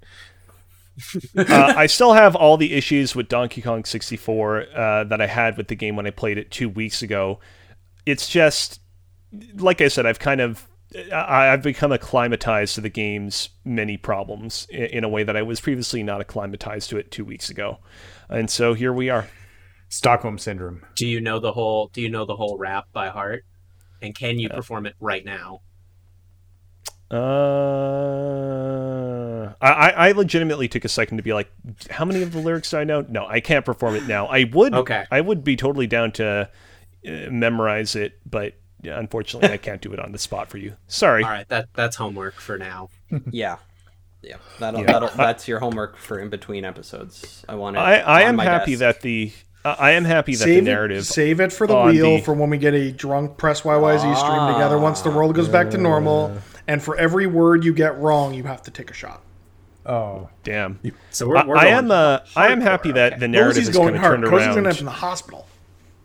uh, I still have all the issues with Donkey Kong 64 uh, that I had with the game when I played it two weeks ago. It's just, like I said, I've kind of I've become acclimatized to the game's many problems in a way that I was previously not acclimatized to it two weeks ago, and so here we are. Stockholm syndrome. Do you know the whole? Do you know the whole rap by heart? And can you perform it right now? Uh, I I legitimately took a second to be like, how many of the lyrics do I know? No, I can't perform it now. I would. Okay. I would be totally down to uh, memorize it, but unfortunately, I can't do it on the spot for you. Sorry. All right, that that's homework for now. <laughs> yeah, yeah. That'll, yeah. That'll, that's your homework for in between episodes. I want. I I am happy desk. that the uh, I am happy that save the narrative. It, save it for the wheel the... for when we get a drunk press YYZ ah, stream together once the world goes back to normal. And for every word you get wrong, you have to take a shot. Oh damn! So we're, we're I, I am uh, I am happy that okay. the narrative is going to turn around. Cozy's going to end in the hospital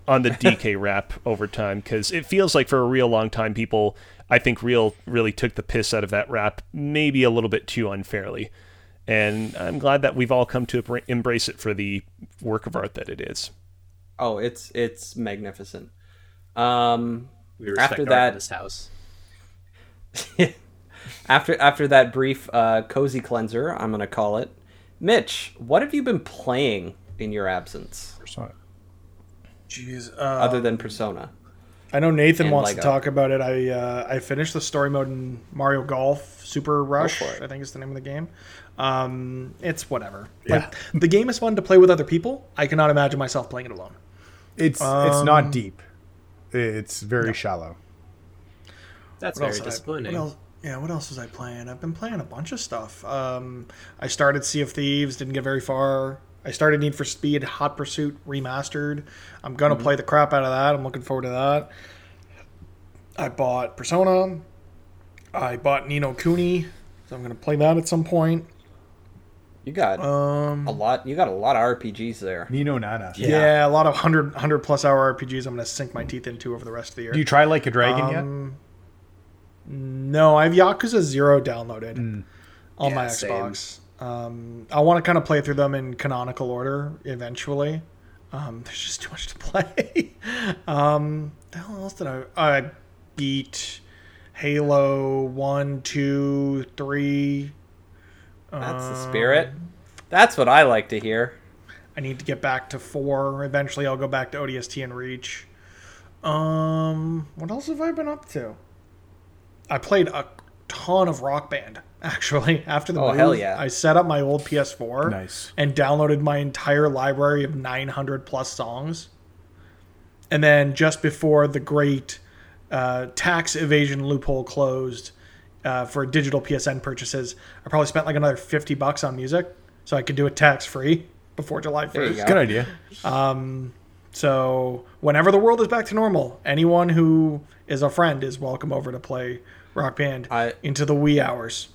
on the DK <laughs> rap over time because it feels like for a real long time people I think real really took the piss out of that rap maybe a little bit too unfairly. And I'm glad that we've all come to embrace it for the work of art that it is. Oh, it's it's magnificent. Um, we respect after that, in this house. <laughs> after after that brief uh, cozy cleanser, I'm gonna call it. Mitch, what have you been playing in your absence? Persona. Jeez. Um, Other than Persona. I know Nathan wants Lego. to talk about it. I uh, I finished the story mode in Mario Golf Super Rush. I think is the name of the game. Um, it's whatever. Yeah. Like, the game is fun to play with other people. I cannot imagine myself playing it alone. It's um, it's not deep. It's very no. shallow. That's what very disappointing. I, what else, yeah, what else was I playing? I've been playing a bunch of stuff. Um, I started Sea of Thieves, didn't get very far. I started Need for Speed Hot Pursuit Remastered. I'm gonna mm-hmm. play the crap out of that. I'm looking forward to that. I bought Persona. I bought Ni no Kuni, so I'm gonna play that at some point. You got um, a lot. You got a lot of RPGs there. Nino Nana. Yeah, yeah a lot of 100, 100 plus hour RPGs. I'm gonna sink my teeth into over the rest of the year. Do you try like a dragon um, yet? No, I have Yakuza Zero downloaded mm. on yeah, my Xbox. Um, I want to kind of play through them in canonical order eventually. Um, there's just too much to play. <laughs> um, the hell else did I? I beat Halo one, two, three. That's the spirit. That's what I like to hear. I need to get back to four. Eventually, I'll go back to ODST and Reach. Um, what else have I been up to? I played a ton of Rock Band <laughs> actually after the Oh, move. hell yeah. I set up my old PS4, Nice. and downloaded my entire library of 900 plus songs. And then just before the great uh, tax evasion loophole closed uh, for digital PSN purchases, I probably spent like another 50 bucks on music, so I could do it tax free before July 1st. There you go. Good idea. Um, So whenever the world is back to normal, anyone who is a friend is welcome over to play Rock Band I- into the wee hours.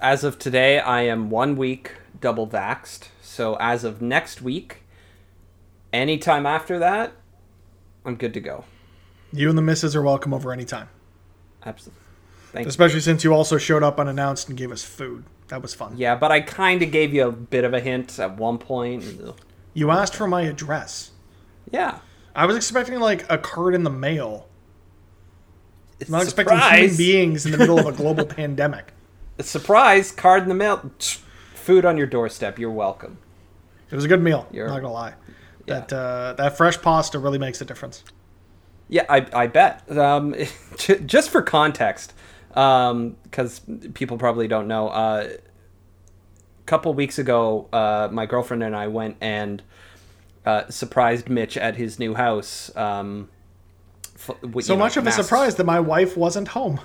As of today, I am one week double vaxxed. So as of next week, anytime after that, I'm good to go. You and the missus are welcome over anytime. Absolutely. Thank you. Especially since you also showed up unannounced and gave us food. That was fun. Yeah, but I kind of gave you a bit of a hint at one point. You asked for my address. Yeah. I was expecting like a card in the mail. It's I'm not expecting human beings in the middle of a global <laughs> pandemic. Surprise card in the mail. Food on your doorstep. You're welcome. It was a good meal. You're- not gonna lie. That uh, that fresh pasta really makes a difference. Yeah, I, I bet. Um, <laughs> just for context, because people probably don't know, uh, a couple weeks ago, uh, my girlfriend and I went and uh, surprised Mitch at his new house. Um, So you know, much of a surprise that my wife wasn't home.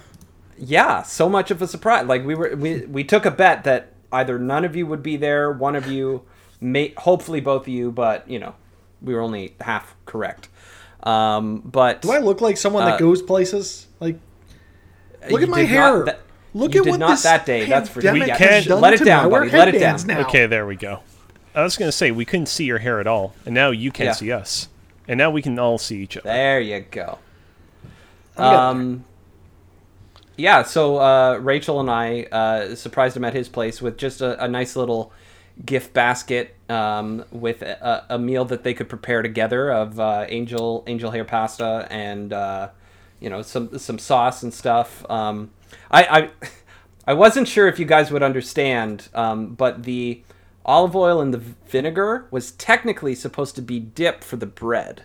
Yeah, so much of a surprise. Like we were, we we took a bet that either none of you would be there, one of you, may hopefully both of you, but you know, we were only half correct. Um, but Do I look like someone Uh, that goes places? Like, look at my hair. not that- look you at did what not this that day, that's for- pandemic We can't- let it down, I buddy, let it down. Now. Okay, there we go. I was gonna say we couldn't see your hair at all, and now you can't Yeah. see us, and now we can all see each other. There you go. Um, yeah, so uh, Rachel and I uh, surprised him at his place with just a, a nice little gift basket um, with a, a meal that they could prepare together of uh, angel angel hair pasta and uh, you know some some sauce and stuff. Um, I, I <laughs> I wasn't sure if you guys would understand, um, but the olive oil and the vinegar was technically supposed to be dip for the bread.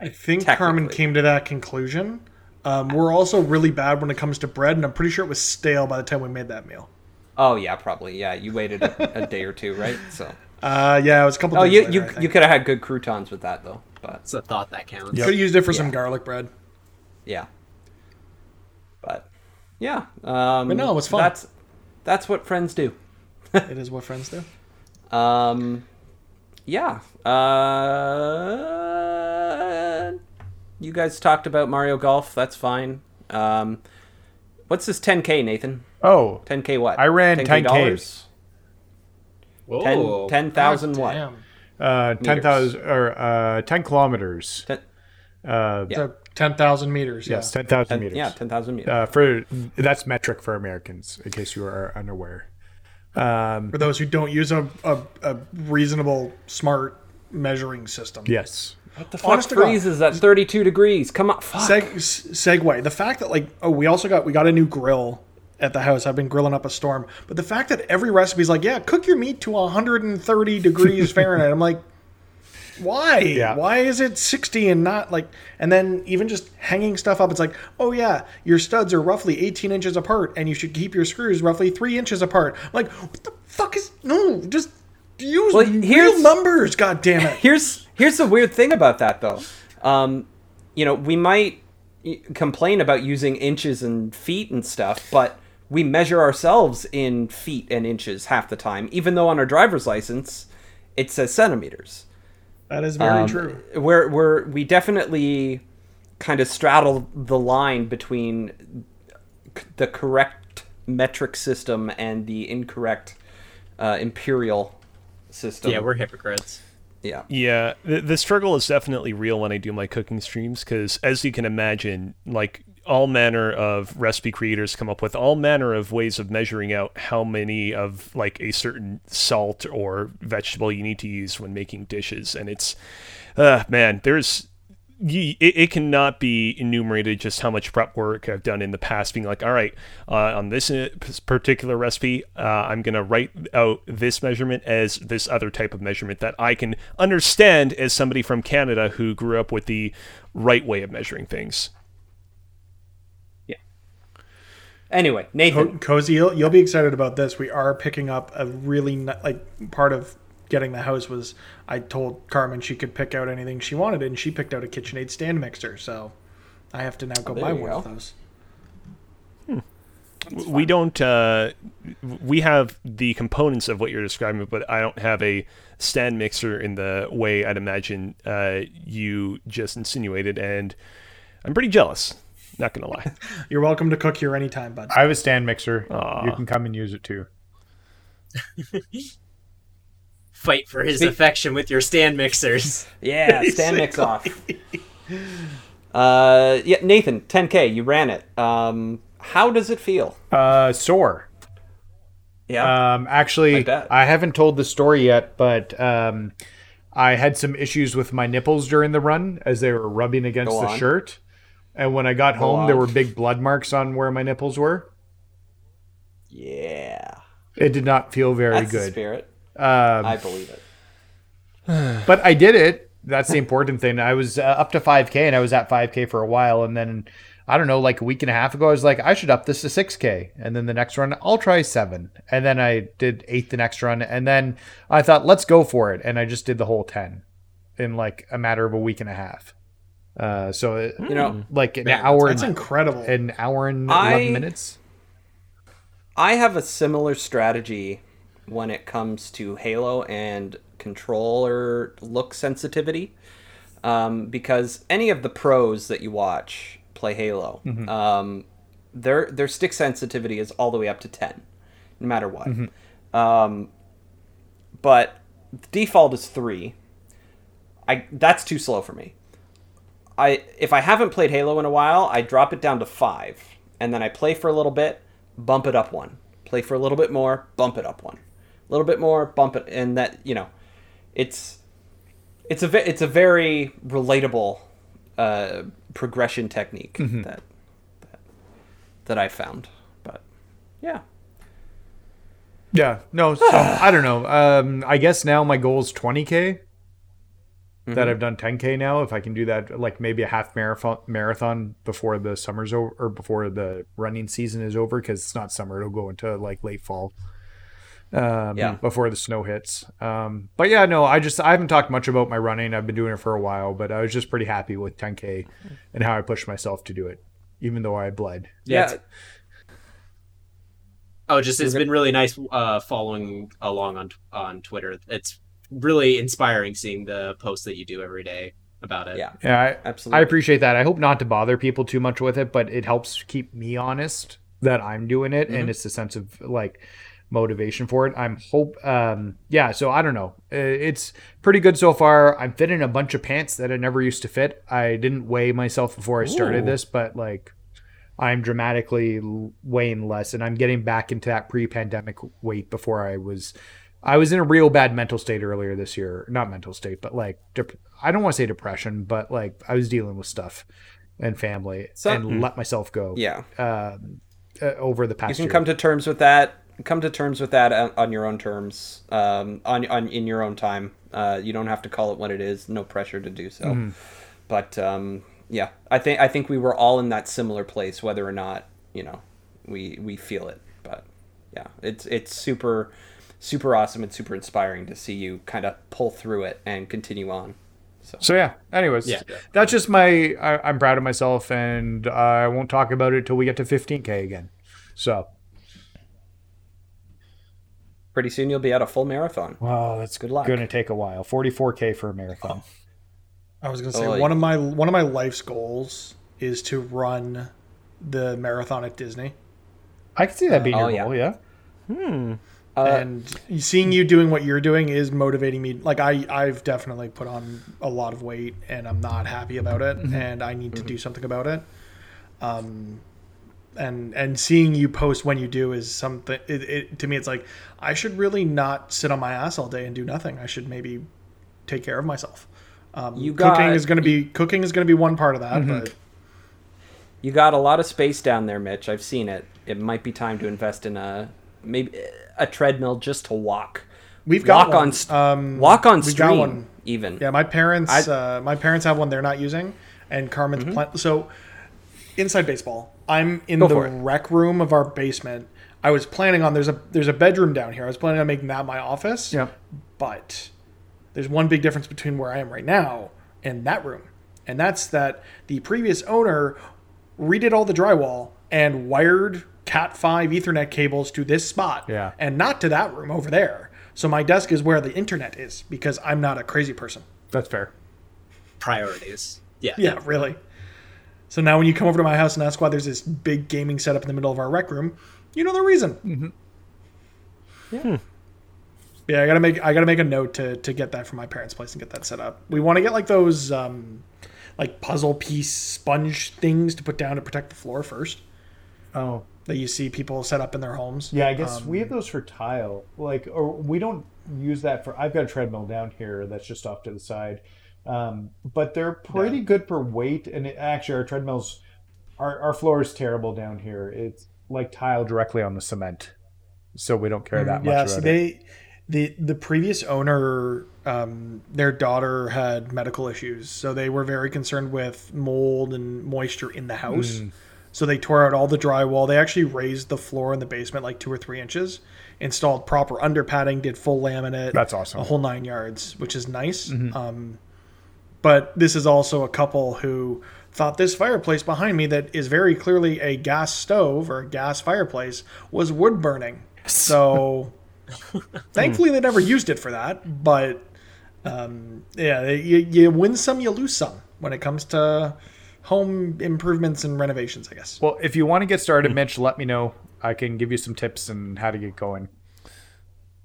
I think Carmen came to that conclusion. Um, we're also really bad when it comes to bread, and I'm pretty sure it was stale by the time we made that meal. Oh yeah, probably. Yeah, you waited a, a day or two, right? So. Uh, yeah, it was a couple. Oh, days you later, you, you could have had good croutons with that though, but It's a thought that counts. could have used it for some garlic bread. yeah. But yeah, um, But no, it was fun. That's that's what friends do. it is what friends do. <laughs> Um, yeah. Uh, you guys talked about Mario Golf. That's fine. Um, what's this 10k, Nathan? Oh, 10k what? I ran 10K. dollars. Whoa. 10 10,000 what? Damn. uh, ten thousand or uh, ten kilometers. Ten- Uh, So ten thousand meters. Yeah. Yes, ten thousand ten- meters. yeah, 10,000 meters. Uh, for that's metric for Americans, in case you are unaware. Um, For those who don't use a, a, a reasonable, smart measuring system. yes. What the fuck honest freezes at 32 degrees? Come on, fuck. Seg, segue. The fact that like oh we also got we got a new grill at the house. I've been grilling up a storm, but the fact that every recipe is like yeah cook your meat to 130 degrees <laughs> Fahrenheit. I'm like why? Yeah. Why is it 60 and not like and then even just hanging stuff up it's like oh yeah your studs are roughly 18 inches apart and you should keep your screws roughly 3 inches apart. I'm like what the fuck is no just use Well, real numbers god damn it. <laughs> here's here's the weird thing about that though um you know we might complain about using inches and feet and stuff but we measure ourselves in feet and inches half the time even though on our driver's license it says centimeters That is very Um, true. we're, we're we definitely kind of straddle the line between c- the correct metric system and the incorrect uh, imperial system Yeah, we're hypocrites. Yeah. Yeah, the, the struggle is definitely real when I do my cooking streams because, as you can imagine, like all manner of recipe creators come up with all manner of ways of measuring out how many of like a certain salt or vegetable you need to use when making dishes, and it's, uh, man, there's it, it cannot be enumerated just how much prep work I've done in the past, being like, all right, uh, on this uh, particular recipe, uh, I'm going to write out this measurement as this other type of measurement that I can understand as somebody from Canada who grew up with the right way of measuring things. Yeah. Anyway, Nathan. Co- Cozy, you'll, you'll be excited about this. We are picking up a really, like, part of getting the house was I told Carmen she could pick out anything she wanted, and she picked out a KitchenAid stand mixer. So I have to now go Oh, buy one go. of those. we don't uh, we have the components of what you're describing but i don't have a stand mixer in the way i'd imagine uh, you just insinuated and i'm pretty jealous not gonna lie <laughs> <laughs> You're welcome to cook here anytime, bud. I have a stand mixer. Aw. You can come and use it too. <laughs> Fight for his affection with your stand mixers. <laughs> Yeah, stand mix off. Uh, yeah, Nathan, 10K, you ran it. Um, how does it feel? Uh, sore. Yeah. Um, actually, I. I haven't told the story yet, but um, I had some issues with my nipples during the run as they were rubbing against Go the on. shirt. And when I got home, there were big blood marks on where my nipples were. yeah. It did not feel very That's the good. spirit. Um, I believe it. <sighs> but I did it. That's the important thing. I was uh, up to 5K and I was at 5K for a while. And then, I don't know, like a week and a half ago, I was like, I should up this to 6K. And then the next run, I'll try seven. And then I did eight the next run. And then I thought, let's go for it. And I just did the whole 10 in like a matter of a week and a half. Uh, so, it, You know, like an hour That's and incredible. an hour and I- 11 minutes. I have a similar strategy when it comes to Halo and controller look sensitivity. Um, because any of the pros that you watch play Halo, um, their their stick sensitivity is all the way up to ten, no matter what. Um, but the default is three. I that's too slow for me. I if I haven't played Halo in a while, I drop it down to five, and then I play for a little bit, bump it up one, play for a little bit more, bump it up one, a little bit more, bump it, and that you know, it's it's a it's a very relatable uh, progression technique that, that that I found, but yeah, Yeah. No, so <sighs> I don't know. Um, I guess now my goal is 20K. That I've done 10K now. If I can do that, like maybe a half marathon marathon before the summer's over or before the running season is over, because it's not summer, it'll go into like late fall. Um, Yeah. Before the snow hits. Um, but yeah, no, I just I haven't talked much about my running. I've been doing it for a while, but I was just pretty happy with 10K and how I pushed myself to do it, even though I bled. yeah. Oh, just it's been really nice uh, following along on on Twitter. It's really inspiring seeing the posts that you do every day about it. Yeah, Yeah, I, absolutely. I appreciate that. I hope not to bother people too much with it, but it helps keep me honest that I'm doing it, and it's a sense of like motivation for it. I'm hope, um, yeah. So I don't know. Uh, It's pretty good so far. I'm fitting a bunch of pants that I never used to fit. I didn't weigh myself before I started Ooh. this, but like. I'm dramatically weighing less, and I'm getting back into that pre-pandemic weight before I was. I was in a real bad mental state earlier this year. Not mental state, but like dep- I don't want to say depression, but like I was dealing with stuff and family So- and let myself go. yeah. Um, uh, over the past, you can year. come to terms with that come to terms with that on, on your own terms um, on, on in your own time uh, you don't have to call it what it is no pressure to do so Mm-hmm. but um, yeah i think i think we were all in that similar place whether or not you know we we feel it but yeah it's it's super super awesome and super inspiring to see you kind of pull through it and continue on so yeah. Anyways, Yeah. that's just my. I, I'm proud of myself, and I won't talk about it till we get to 15k again. So, pretty soon you'll be at a full marathon wow, that's Good luck. Going to take a while. 44k for a marathon. I was gonna say Oh, one of my one of my life's goals is to run the marathon at Disney. I can see that being Oh, your yeah. goal. Yeah. Uh, and seeing you doing what you're doing is motivating me. Like I, I've definitely put on a lot of weight, and I'm not happy about it, and I need to do something about it. Um, and and seeing you post when you do is something. It, it, to me, it's like I should really not sit on my ass all day and do nothing. I should maybe take care of myself. Um, You cooking is going to be cooking is going to be one part of that, but You got a lot of space down there, Mitch. I've seen it. It might be time to invest in a maybe a treadmill just to walk. we've got walk one. on um, walk on stream one. even. Yeah, my parents. I- Mm-hmm. uh, my parents have one they're not using, and Carmen's plant. So, inside baseball, I'm in Go the rec room of our basement. I was planning on there's a there's a bedroom down here. I was planning on making that my office. Yeah. But there's one big difference between where I am right now and that room, and that's that the previous owner redid all the drywall and wired Cat five Ethernet cables to this spot. Yeah. And not to that room over there. So my desk is where the internet is because I'm not a crazy person. That's fair. Priorities. Yeah. Yeah, really. So now when you come over to my house and ask why there's this big gaming setup in the middle of our rec room, you know the reason. Mm-hmm. Yeah. Yeah, I gotta make I gotta make a note to to get that from my parents' place and get that set up. We want to get like those um, like puzzle piece sponge things to put down to protect the floor first Oh, that you see people set up in their homes. yeah. I guess Um, we have those for tile. Like, or we don't use that for. I've got a treadmill down here that's just off to the side, um, but they're pretty good for weight. And it, actually, our treadmills, our our floor is terrible down here. It's like tile directly on the cement, so we don't care that much yeah, so it. they the the previous owner um, their daughter had medical issues so they were very concerned with mold and moisture in the house Mm. so they tore out all the drywall they actually raised the floor in the basement like two or three inches installed proper under padding did full laminate That's awesome. Mm-hmm. a whole nine yards which is nice um, but this is also a couple who thought this fireplace behind me that is very clearly a gas stove or a gas fireplace was wood burning so <laughs> thankfully they never used it for that but um, yeah you, you win some you lose some when it comes to home improvements and renovations i guess Well, if you want to get started, hmm. Mitch, let me know. I can give you some tips and how to get going.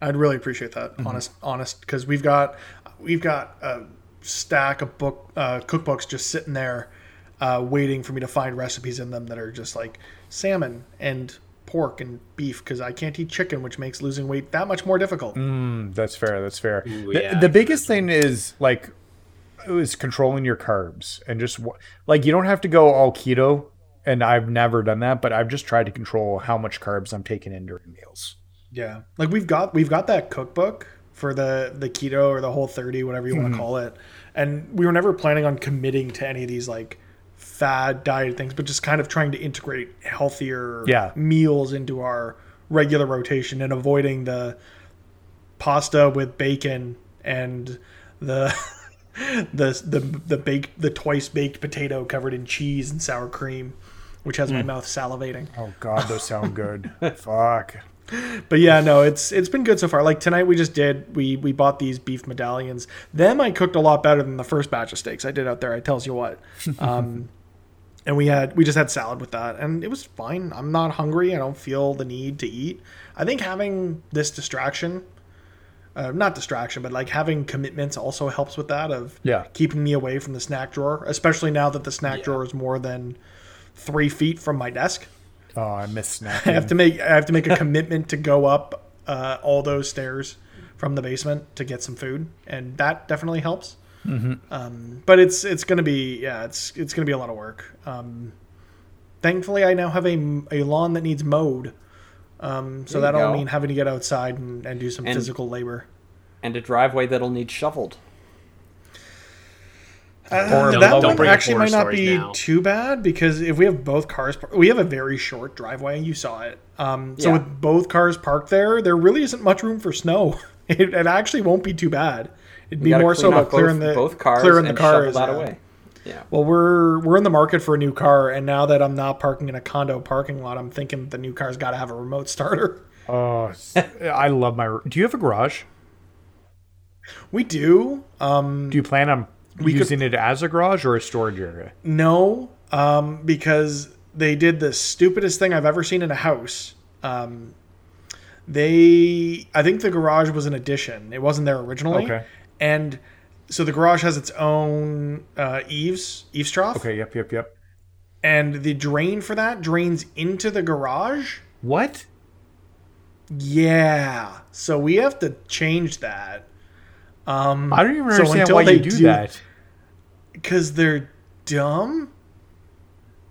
I'd really appreciate that. Mm-hmm. Honest, honest, because we've got we've got a stack of book uh, cookbooks just sitting there, uh, waiting for me to find recipes in them that are just like salmon and pork and beef because I can't eat chicken, which makes losing weight that much more difficult. Mm, that's fair. That's fair. Ooh, the, yeah, the I've biggest thing is like is controlling your carbs and just like you don't have to go all keto. And I've never done that, but I've just tried to control how much carbs I'm taking in during meals. Yeah, like we've got we've got that cookbook for the the keto or the whole 30 whatever you want to mm-hmm. call it and we were never planning on committing to any of these like fad diet things but just kind of trying to integrate healthier Yeah. meals into our regular rotation and avoiding the pasta with bacon and the <laughs> the the the baked the twice baked potato covered in cheese and sour cream which has my mm. mouth salivating Oh God, those sound good. <laughs> Fuck. But yeah, no, it's it's been good so far. Like tonight, we just did we we bought these beef medallions. Them I cooked a lot better than the first batch of steaks I did out there. I tells you what. <laughs> Um, and we had we just had salad with that, and it was fine. I'm not hungry. I don't feel the need to eat. I think having this distraction, uh, not distraction, but like having commitments also helps with that of Yeah. keeping me away from the snack drawer, especially now that the snack Yeah. drawer is more than three feet from my desk. Oh, I miss <laughs> I have to make I have to make a commitment to go up uh, all those stairs from the basement to get some food, and that definitely helps. Mm-hmm. Um, but it's it's gonna be yeah it's it's gonna be a lot of work. Um, thankfully, I now have a, a lawn that needs mowed, um, so that'll go. mean having to get outside and, and do some And- physical labor. And a driveway that'll need shoveled. Uh, Don't- that don't one actually might not be now. too bad because if we have both cars, par- we have a very short driveway. You saw it. Um, so Yeah. with both cars parked there, there really isn't much room for snow. <laughs> It, it actually won't be too bad. It'd We be more so about up clearing both, the both cars clearing and the cars. that yeah. away. Yeah. Well, we're we're in the market for a new car, and now that I'm not parking in a condo parking lot, I'm thinking the new car's got to have a remote <laughs> starter. Oh, I love my. Do you have a garage? We do. Um, Do you plan on We could- using it as a garage or a storage area? No, um, because they did the stupidest thing I've ever seen in a house. Um, they, I think the garage was an addition. It wasn't there originally. Okay. And so the garage has its own uh, eaves, eaves trough. Okay. Yep. Yep. Yep. and the drain for that drains into the garage. What? Yeah, so we have to change that. Um, I don't even So understand why they you do, do- that. because they're dumb.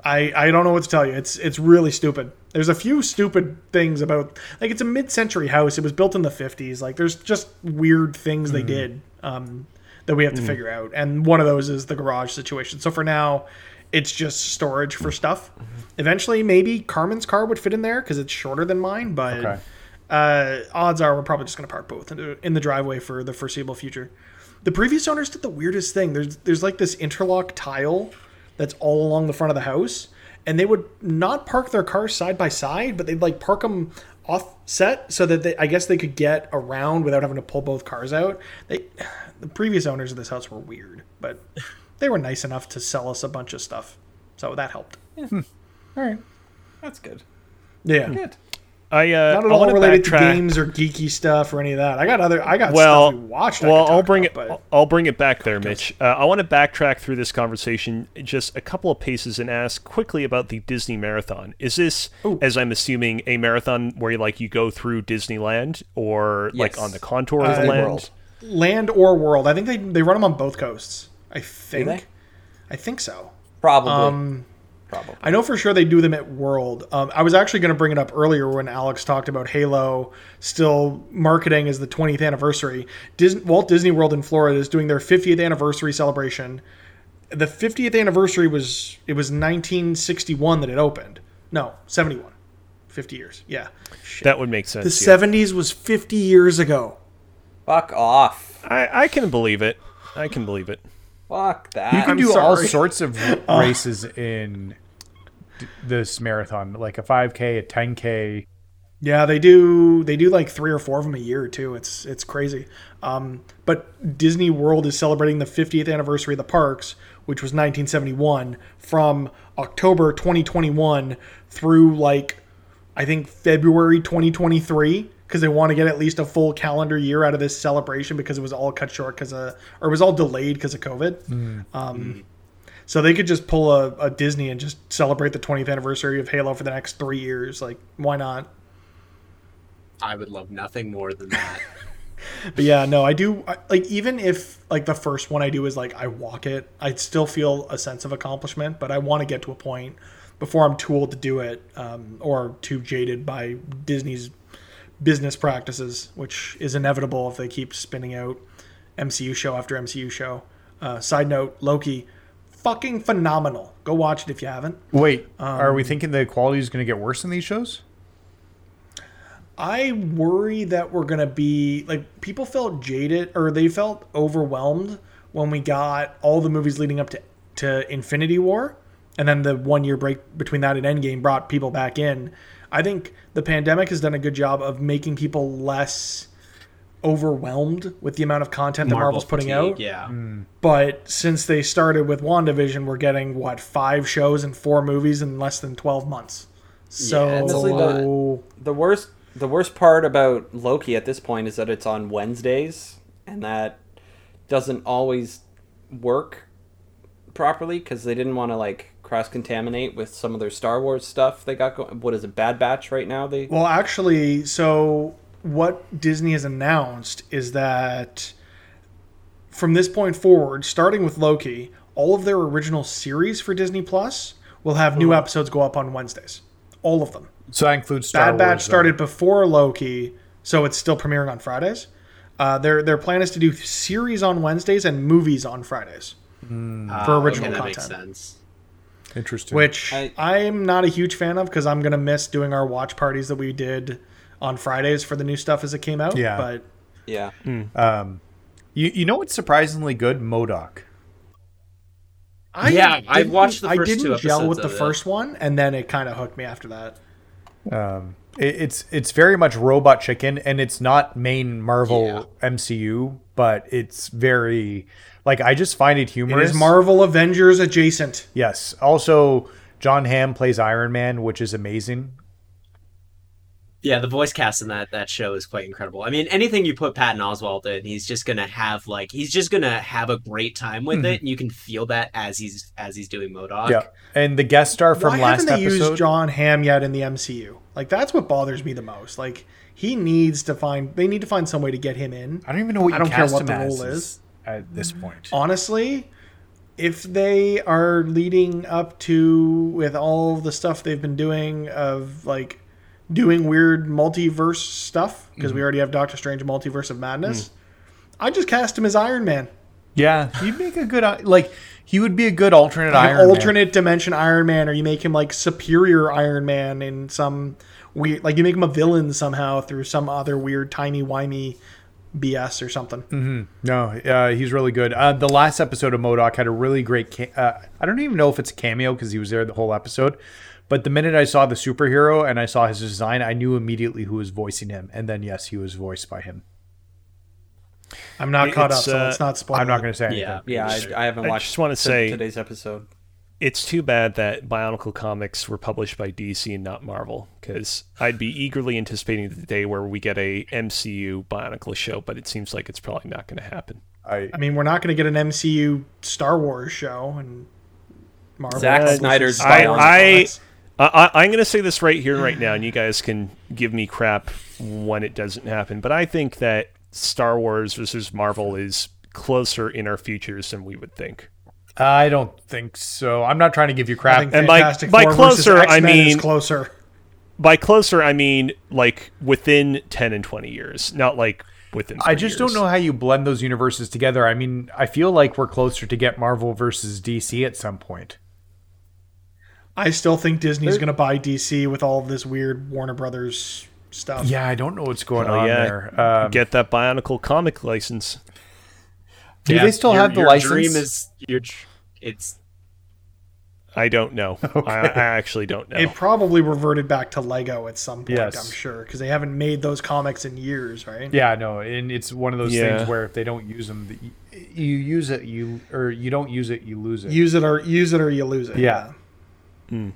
I I don't know what to tell you. It's it's really stupid. There's a few stupid things about like it's a mid-century house. It was built in the 50s. Like there's just weird things they did um, that we have to figure out. And one of those is the garage situation. So for now, it's just storage for stuff. Eventually, maybe Carmen's car would fit in there because it's shorter than mine. But Okay. Uh, odds are we're probably just going to park both in the, in the driveway for the foreseeable future. The previous owners did the weirdest thing. There's there's like this interlock tile that's all along the front of the house, and they would not park their cars side by side, but they'd like park them offset so that they, I guess they could get around without having to pull both cars out. They, <sighs> the previous owners of this house were weird, but <laughs> they were nice enough to sell us a bunch of stuff, so that helped. All right. That's good. Yeah. Good. I uh, Not at I all want to related to games or geeky stuff or any of that. I got other. I got well, stuff we watched. Well, could I'll bring about, it. but- I'll bring it back there, Mitch. Uh, I want to backtrack through this conversation just a couple of paces and ask quickly about the Disney marathon. Is this, as I'm assuming, a marathon where like you go through Disneyland or like on the contour of Disney land? World. Land or World. I think they they run them on both coasts. I think. I think so. Probably. Um, Probably. I know for sure they do them at World. Um, I was actually going to bring it up earlier when Alex talked about Halo still marketing as the 20th anniversary. Disney, Walt Disney World in Florida is doing their 50th anniversary celebration. The 50th anniversary was it was 1961 that it opened. No, 71. 50 years. Yeah. Shit. That would make sense. the yeah. 70s was 50 years ago. Fuck off. I, I can believe it. I can believe it. Fuck that. You can I'm do all sorts of <laughs> races in d- this marathon, like a 5K, a 10K. Yeah, they do. They do like three or four of them a year too. It's it's crazy. Um, but Disney World is celebrating the 50th anniversary of the parks, which was 1971, from October 2021 through like I think February 2023, because they want to get at least a full calendar year out of this celebration because it was all cut short because of or it was all delayed because of COVID. Um, so they could just pull a, a Disney and just celebrate the 20th anniversary of Halo for the next three years. Like, why not? I would love nothing more than that. <laughs> <laughs> But yeah, no, I do I, like even if like the first one I do is like I walk it, I still feel a sense of accomplishment. But I want to get to a point before I'm too old to do it um, or too jaded by Disney's business practices, which is inevitable if they keep spinning out MCU show after MCU show. Uh, side note: Loki, fucking phenomenal. Go watch it if you haven't. Wait, are we thinking the quality is going to get worse in these shows? I worry that we're gonna be like people felt jaded or they felt overwhelmed when we got all the movies leading up to to Infinity War, and then the one year break between that and Endgame brought people back in. I think the pandemic has done a good job of making people less overwhelmed with the amount of content that Marvel's putting fatigue, out. Yeah. Hmm. But since they started with WandaVision, we're getting what five shows and four movies in less than twelve months. So it's a Honestly, lot. the worst the worst part about Loki at this point is that it's on Wednesdays, and that doesn't always work properly because they didn't want to like cross contaminate with some of their Star Wars stuff they got going. What is it, Bad Batch right now? They Well, actually, so what Disney has announced is that from this point forward, starting with Loki, all of their original series for Disney Plus will have new episodes go up on Wednesdays. All of them. So that includes Star Bad Batch Wars, then. started before Loki, so it's still premiering on Fridays. Uh, their their plan is to do series on Wednesdays and movies on Fridays Ah, for original okay, that makes content. sense. Interesting. which I- I, am not a huge fan of because I'm gonna miss doing our watch parties that we did on Fridays for the new stuff as it came out. Yeah. but yeah. you you know what's surprisingly good? Modoc. I Yeah, I've didn't- watched the I didn't two gel with the it. first one, and then it kind of hooked me after that. Um, it, it's it's very much Robot Chicken, and it's not main Marvel Yeah. MCU, but it's very like I just find it It humorous. is Marvel Avengers adjacent. Yes. Also, John Hamm plays Iron Man, which is amazing. Yeah, the voice cast in that that show is quite incredible. I mean, anything you put Patton Oswalt in, he's just gonna have like he's just gonna have a great time with hmm. it, and you can feel that as he's as he's doing Modoc. Yeah, and the guest star from Why last haven't they episode. used John Hamm yet in the MCU? Like that's what bothers me the most. Like he needs to find they need to find some way to get him in. I don't even know what you I don't care what the role is. at this point. Honestly, if they are leading up to with all the stuff they've been doing of like doing weird multiverse stuff because we mm-hmm. already have Doctor Strange Multiverse of Madness, mm. I just cast him as Iron Man. Yeah, he'd make a good like he would be a good alternate Iron an Man. alternate dimension Iron Man, or you make him like superior Iron Man in some weird, like you make him a villain somehow through some other weird timey wimey BS or something. Mm-hmm. No, uh, he's really good. Uh, the last episode of M.O.D.O.K. had a really great. Ca- uh, I don't even know if it's a cameo because he was there the whole episode. But the minute I saw the superhero and I saw his design, I knew immediately who was voicing him. And then yes, he was voiced by him. I'm not caught up, It's, so uh, let's not spoil. I'm not going to say anything. Yeah. Yeah, I, I haven't watched. I watched. just wanna say- today's episode. It's too bad that Bionicle comics were published by DC and not Marvel, because I'd be eagerly anticipating the day where we get a MCU Bionicle show, but it seems like it's probably not going to happen. I, I mean, we're not going to get an MCU Star Wars show and Marvel. Zack publishes Snyder's Star I- Wars I- I, I, I'm going to say this right here, and right now, and you guys can give me crap when it doesn't happen. But I think that Star Wars versus Marvel is closer in our futures than we would think. I don't think so. I'm not trying to give you crap. And by- by closer, I X-Men is mean- closer. By closer, I mean like within 10 and 20 years, not like within. I just years. don't know how you blend those universes together. I mean, I feel like we're closer to get Marvel versus DC at some point. I still think Disney's going to buy DC with all of this weird Warner Brothers stuff. Yeah, I don't know what's going Oh, on yeah. there. Um, Get that Bionicle comic license. Do Yeah, they still your- have the your license? Dream is your. dr- It's I don't know. <laughs> I, I actually don't know. It probably reverted back to Lego at some point, Yes. I'm sure, because they haven't made those comics in years, right? Yeah, no, and it's one of those Yeah. things where if they don't use them, you, you use it, you or you don't use it, you lose it. Use it or use it or you lose it. Yeah. Hmm.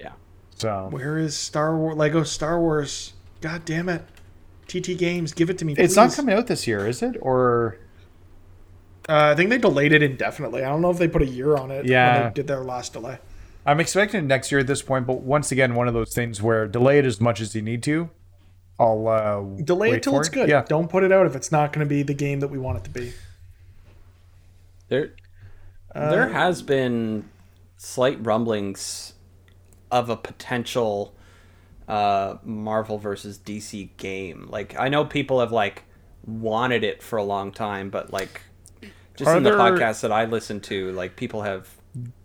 Yeah. so Where is Star Wars? Lego Star Wars? God damn it! TT Games, give it to me. it's not coming out this year, is it? Or Uh, I think they delayed it indefinitely. I don't know if they put a year on it. Yeah. when they did their last delay. I'm expecting next year at this point. But once again, one of those things where delay it as much as you need to. I'll uh, Delay wait it till for it's good. Yeah, Don't put it out if it's not going to be the game that we want it to be. There, there has been slight rumblings of a potential uh, Marvel versus DC game. Like I know people have like wanted it for a long time, but like just Are in the there- podcasts that I listen to, like people have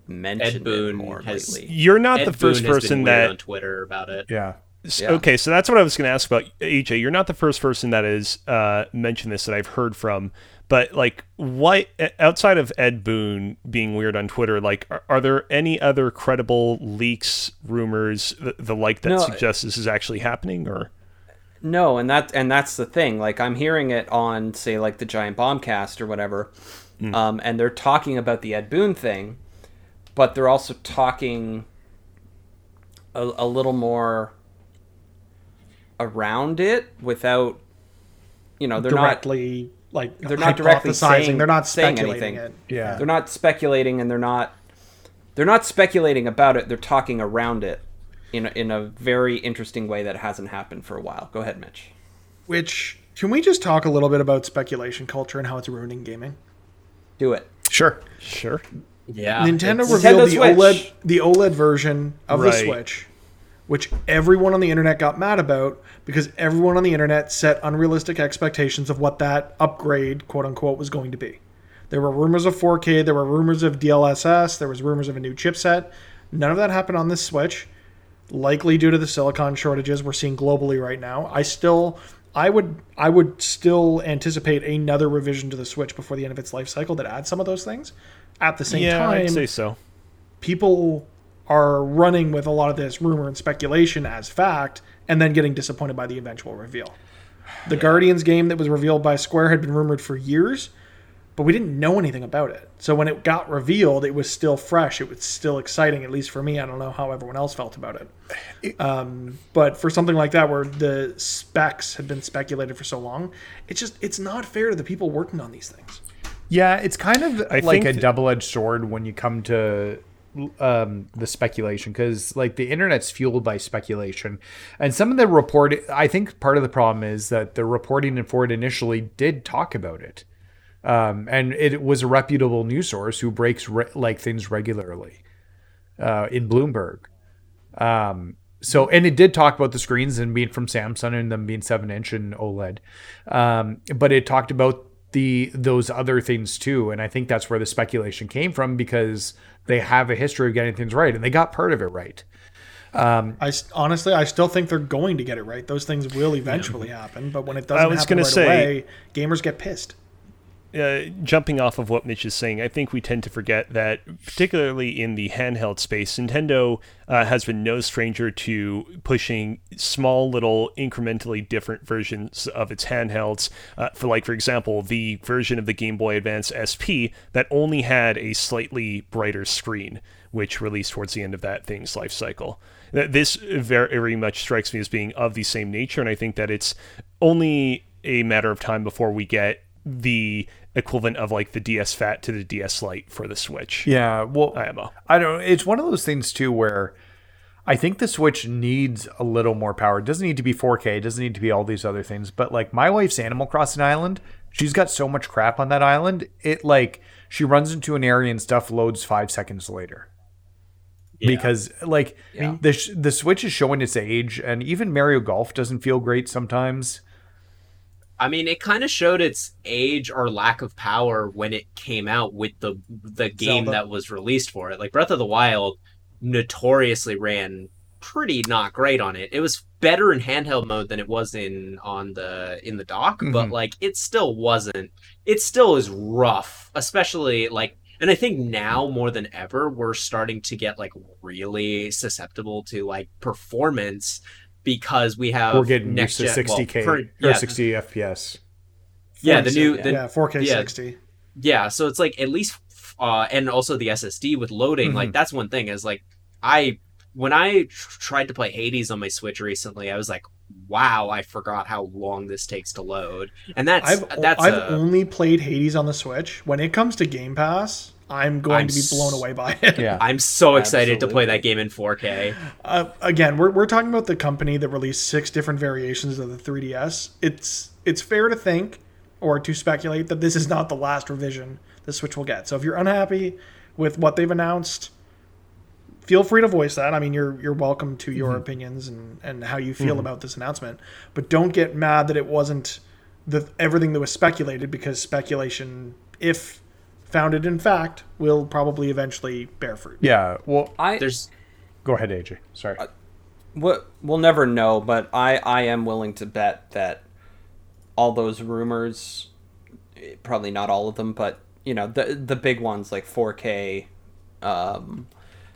mentioned Ed Boon it more has- lately. You're not Ed the first Boon has person been weird that on Twitter about it. yeah. S- Yeah. Okay, so that's what I was going to ask about AJ. You're not the first person that has uh, mentioned this that I've heard from, but like, what outside of Ed Boon being weird on Twitter, like, are, are there any other credible leaks, rumors, the, the like that No, suggest this is actually happening? Or No, and that and that's the thing. Like I'm hearing it on say like the Giant Bombcast or whatever, um, and they're talking about the Ed Boon thing, but they're also talking a, a little more around it without, you know, they're not directly, like they're not directly saying- they're not saying speculating anything. it. Yeah. they're not speculating and they're not they're not speculating about it. They're talking around it in a, in a very interesting way that hasn't happened for a while. Go ahead, Mitch. Which can we just talk a little bit about speculation culture and how it's ruining gaming? Do it. Sure. sure, Yeah, Nintendo it's- revealed the Nintendo Switch. OLED the OLED version of the Switch, which everyone on the internet got mad about because everyone on the internet set unrealistic expectations of what that upgrade, quote unquote, was going to be. There were rumors of 4K, there were rumors of DLSS, there was rumors of a new chipset. None of that happened on this Switch, likely due to the silicon shortages we're seeing globally right now. I still I would I would still anticipate another revision to the Switch before the end of its life cycle that adds some of those things. At the same yeah, time, I'd say so. people are running with a lot of this rumor and speculation as fact and then getting disappointed by the eventual reveal. The Guardians game that was revealed by Square had been rumored for years. But we didn't know anything about it. So when it got revealed, it was still fresh. It was still exciting, at least for me. I don't know how everyone else felt about it. Um, but for something like that, where the specs had been speculated for so long, it's just it's not fair to the people working on these things. Yeah, it's kind of I like think a th- double-edged sword when you come to um, the speculation because like the internet's fueled by speculation and some of the report i think part of the problem is that the reporting for ford initially did talk about it um, and it was a reputable news source who breaks re- like things regularly uh, in bloomberg. Um, so and it did talk about the screens and being from samsung and them being 7 inch and oled. Um, but it talked about the those other things too. And i think that's where the speculation came from because they have a history of getting things right and they got part of it right. I s- honestly, I still think they're going to get it right. Those things will eventually happen, but when it doesn't happen right say- away, gamers get pissed. Uh, jumping off of what Mitch is saying, I think we tend to forget that, particularly in the handheld space, Nintendo uh, has been no stranger to pushing small, little, incrementally different versions of its handhelds. Uh, for, like, for example, the version of the Game Boy Advance SP that only had a slightly brighter screen, which released towards the end of that thing's life cycle. This very, very much strikes me as being of the same nature, and I think that it's only a matter of time before we get the equivalent of like the DS Fat to the DS Lite for the Switch. yeah well IMO. I don't know. It's one of those things too where I think the Switch needs a little more power. It doesn't need to be 4K, it doesn't need to be all these other things. But like my wife's Animal Crossing island, she's got so much crap on that island. It like she runs into an area and stuff loads five seconds later. Because like Yeah. the the Switch is showing its age, and even Mario Golf doesn't feel great sometimes. I mean, it kind of showed its age or lack of power when it came out with the the game Zelda. that was released for it. Like Breath of the Wild notoriously ran pretty not great on it. It was better in handheld mode than it was in on the in the dock, but Mhm. like it still wasn't. It still is rough, especially like and I think now more than ever we're starting to get like really susceptible to like performance because we have We're getting next used to gen- 60k for- or yeah, 60 FPS. yeah, the new yeah. the, yeah, 4K yeah. 60. yeah so it's like at least uh and also the ssd with loading like that's one thing is like i when i tr- tried to play hades on my switch recently i was like wow i forgot how long this takes to load and that's I've that's I've a- only played Hades on the Switch. When it comes to Game Pass, I'm going I'm to be blown away by it. Yeah. i'm so excited to play that game in 4k Uh, again, we're, we're talking about the company that released six different variations of the 3DS. It's it's fair to think or to speculate that this is not the last revision the Switch will get. So if you're unhappy with what they've announced, feel free to voice that. I mean, you're you're welcome to your opinions and, and how you feel about this announcement. But don't get mad that it wasn't the everything that was speculated because speculation, if founded in fact, will probably eventually bear fruit. Yeah. Well, I there's go ahead, AJ. Sorry. what we'll never know, but I I am willing to bet that all those rumors, probably not all of them, but you know the the big ones like 4K, um,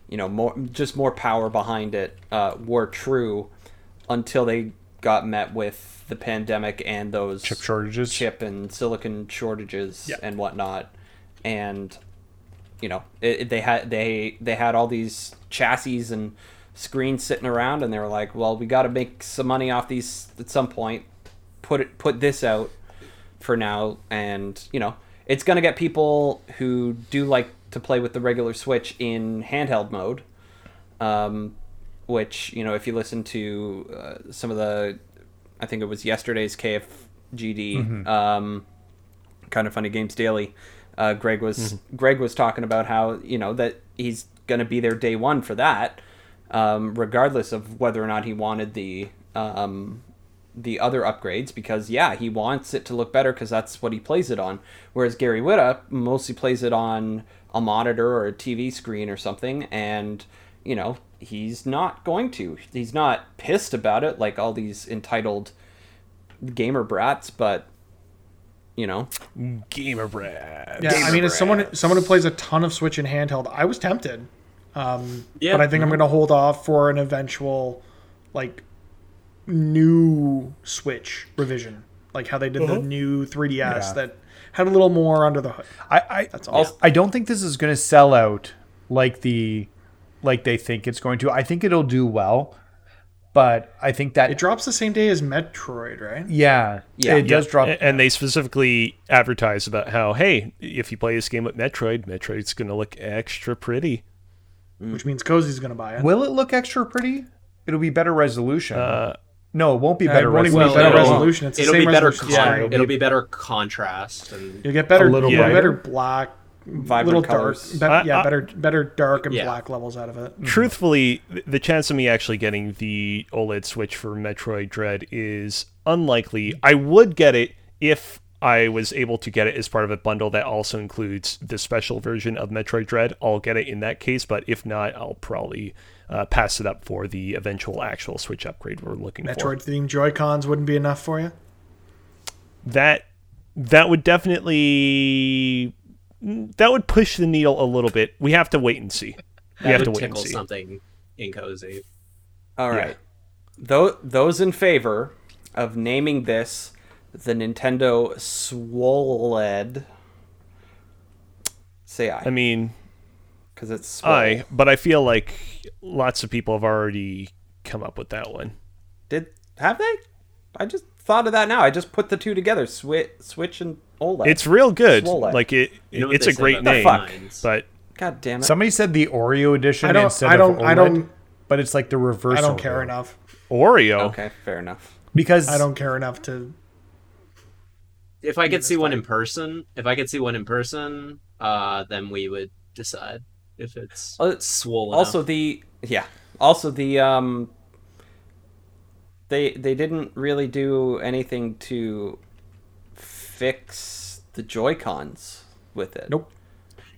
you know more just more power behind it uh, were true until they got met with the pandemic and those Chip shortages. chip and silicon shortages Yeah. and whatnot, and you know it, it- they had they they had all these chassis and screens sitting around, and they were like, well, we got to make some money off these at some point. Put it put this out for now, and you know it's gonna get people who do like to play with the regular Switch in handheld mode. Um, which you know, if you listen to uh, some of the, I think it was yesterday's KFGD, um, kind of funny games daily. Uh, Greg was Greg was talking about how you know that he's gonna be there day one for that, um, regardless of whether or not he wanted the um, the other upgrades because yeah he wants it to look better because that's what he plays it on. Whereas gary Whitta mostly plays it on a monitor or a tv screen or something and you know he's not going to. He's not pissed about it like all these entitled gamer brats but you know Gamer Brad. Yeah, I mean, as someone someone who plays a ton of Switch and handheld, I was tempted, um, Yeah. but I think I'm going to hold off for an eventual, like, new Switch revision, like how they did the new 3DS Yeah. that had a little more under the hood. I I, That's all. I don't think this is going to sell out like the like they think it's going to. I think it'll do well, but I think that It drops the same day as Metroid, right? yeah, Yeah. it does drop. A- And they specifically advertise about how, hey, if you play this game with Metroid, Metroid's going to look extra pretty. Which means Cozy's going to buy it. Will it look extra pretty? It'll be better resolution. Uh, no, it won't be Uh, better it won't be better resolution. It's the it'll same be better. resolution Con- screen. it'll be better contrast and You'll get better, A little you'll get brighter. better black, Vibrant little colors. dark, I- be- yeah, I- better, better dark and Yeah. black levels out of it. truthfully, the chance of me actually getting the OLED Switch for Metroid Dread is unlikely. I would get it if I was able to get it as part of a bundle that also includes the special version of Metroid Dread. I'll get it in that case, but if not, I'll probably uh, pass it up for the eventual actual Switch upgrade we're looking for. Metroid themed Joy Cons wouldn't be enough for you. That that would definitely that would push the needle a little bit. We have to wait and see. We that have to wait and see. something in cozy. All right. Tho- those in favor of naming this the Nintendo Swoled, say I I, mean, because it's swole. I, but I feel like lots of people have already come up with that one. Did have they? I just thought of that now. I just put the two together. Switch, Switch, and OLED. It's real good. Swole. Like it, You know it's a great about name. lines? But God damn it. Somebody said the Oreo edition I don't- instead I don't- of I don't- but it's like the reverse. I don't care enough. Oreo, okay, fair enough. because I don't care enough to. If I could see one in person, if I could see one in person, uh, then we would decide if it's Uh, swollen. Also enough. the yeah. Also the um. They they didn't really do anything to fix the Joy Cons with it. Nope.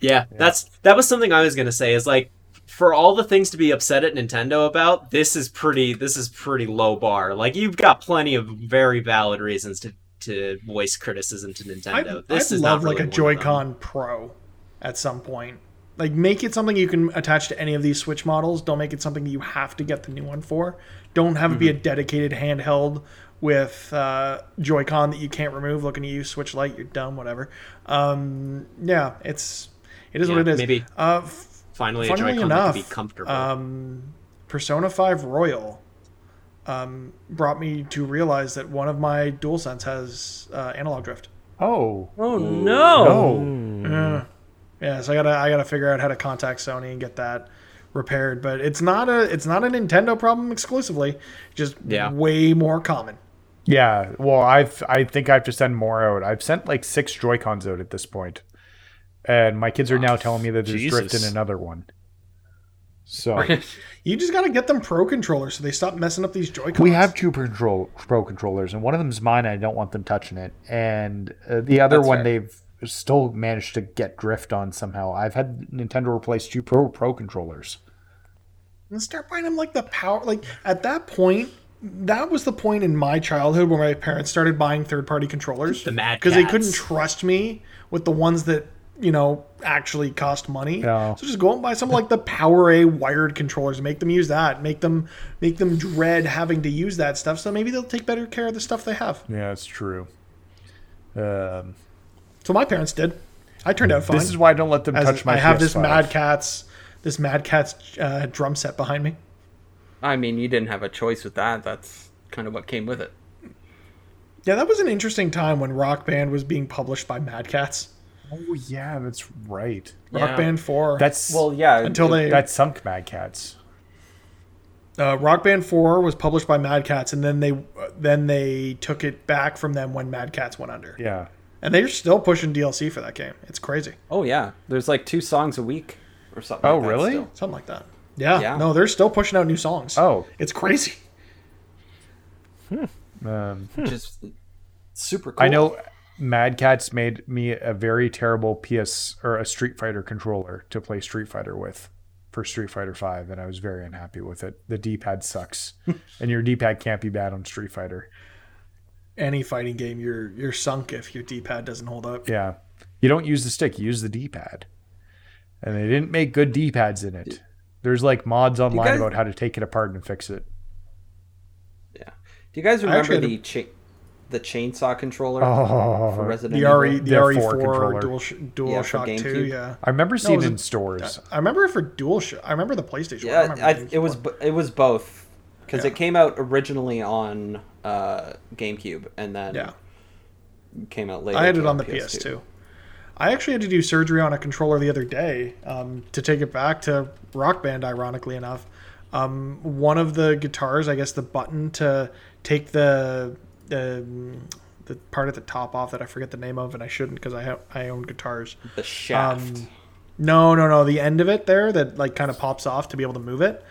Yeah, that's that was something I was gonna say. Is like for all the things to be upset at Nintendo about, this is pretty. This is pretty low bar. Like you've got plenty of very valid reasons to to voice criticism to Nintendo. I'd, this I'd is love not like a one. Joy-Con Pro at some point. Like make it something you can attach to any of these Switch models. Don't make it something that you have to get the new one for. Don't have it be a Mm-hmm. dedicated handheld with uh, Joy-Con that you can't remove. Looking at you, Switch Lite, you're dumb. Whatever. Um, yeah, it's it is Yeah, what it is. maybe Uh, f- Finally, a funnily Joy-Con that enough, can be comfortable. um, Persona 5 Royal um, brought me to realize that one of my DualSense has uh, analog drift. oh Oh no! no Yeah, so I gotta I gotta figure out how to contact Sony and get that repaired. But it's not a it's not a Nintendo problem exclusively, just Yeah. way more common. Yeah. Well, I've I think I have to send more out. I've sent like six Joy Cons out at this point, and my kids are now telling me that there's drift in another one. So <laughs> You just gotta get them pro controllers so they stop messing up these Joy-Cons. we have two control pro controllers, and one of them's mine. And I don't want them touching it, and uh, the other That's one fair. they've still managed to get drift on somehow. I've had Nintendo replace two pro pro controllers. and start buying them like the power like at that point that was the point in my childhood where my parents started buying third party controllers. The Mad because they couldn't trust me with the ones that you know actually cost money. Yeah. so just go and buy some like the PowerA wired controllers. Make them use that. Make them make them dread having to use that stuff. So maybe they'll take better care of the stuff they have. Yeah, it's true. Um, so my parents did. I turned out fine. this is why I don't let them touch my. i have this PS5. Mad Catz this Mad Catz uh, drum set behind me I mean, you didn't have a choice with that. That's kind of what came with it. yeah that was an interesting time when rock band was being published by Mad Catz Oh yeah, that's right. Rock Yeah. Band 4. That's Well, yeah. until they that sunk Mad Catz. uh, Rock Band 4 was published by Mad Catz and then they uh, then they took it back from them when Mad Catz went under. Yeah. And they're still pushing DLC for that game. It's crazy. Oh yeah, there's like two songs a week or something. Oh, like that really? still. Something like that. Yeah. Yeah. No, they're still pushing out new songs. Oh. It's crazy. Um, Which is super cool. I know Mad Catz made me a very terrible PS or a Street Fighter controller to play Street Fighter with for Street Fighter 5 and I was very unhappy with it. The D-pad sucks. <laughs> and your D-pad can't be bad on Street Fighter. Any fighting game, you're you're sunk if your D-pad doesn't hold up. Yeah. You don't use the stick, you use the D-pad. And they didn't make good D-pads in it. There's like mods online guys- about how to take it apart and fix it. Yeah. Do you guys remember actually the cha- the chainsaw controller Oh, for Resident The Evil. RE, the Their RE4 controller. Dual Sh- Dual Yeah, Shock 2, GameCube. yeah. I remember seeing was it in stores. I remember it for Dual Shock. I remember the PlayStation. one. I Yeah, I, the it was GameCube it was both because Yeah. it came out originally on uh, GameCube and then. Yeah. came out later. I had it on the PS2. PS2. I actually had to do surgery on a controller the other day um, to take it back to Rock Band. Ironically enough, um, one of the guitars, I guess the button to take the the, the part at the top off that I forget the name of, and I shouldn't because I have I own guitars. The shaft. Um, No, no, no. The end of it there that like kind of pops off to be able to move it.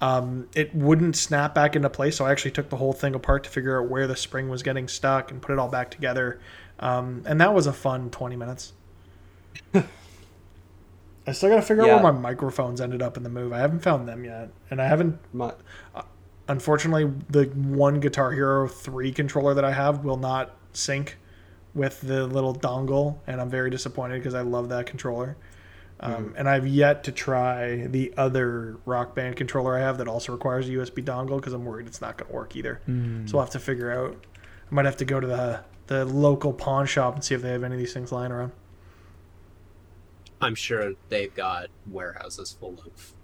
Um, it wouldn't snap back into place, so I actually took the whole thing apart to figure out where the spring was getting stuck and put it all back together. Um, and that was a fun twenty minutes. I still got to figure Yeah. out where my microphones ended up in the move. I haven't found them yet, and I haven't. My- uh, Unfortunately, the one Guitar Hero three controller that I have will not sync with the little dongle, and I'm very disappointed because I love that controller. Um, mm-hmm. And I've yet to try the other Rock Band controller I have that also requires a USB dongle because I'm worried it's not going to work either. Hmm. So I'll have to figure out. I might have to go to the the local pawn shop and see if they have any of these things lying around. I'm sure they've got warehouses full of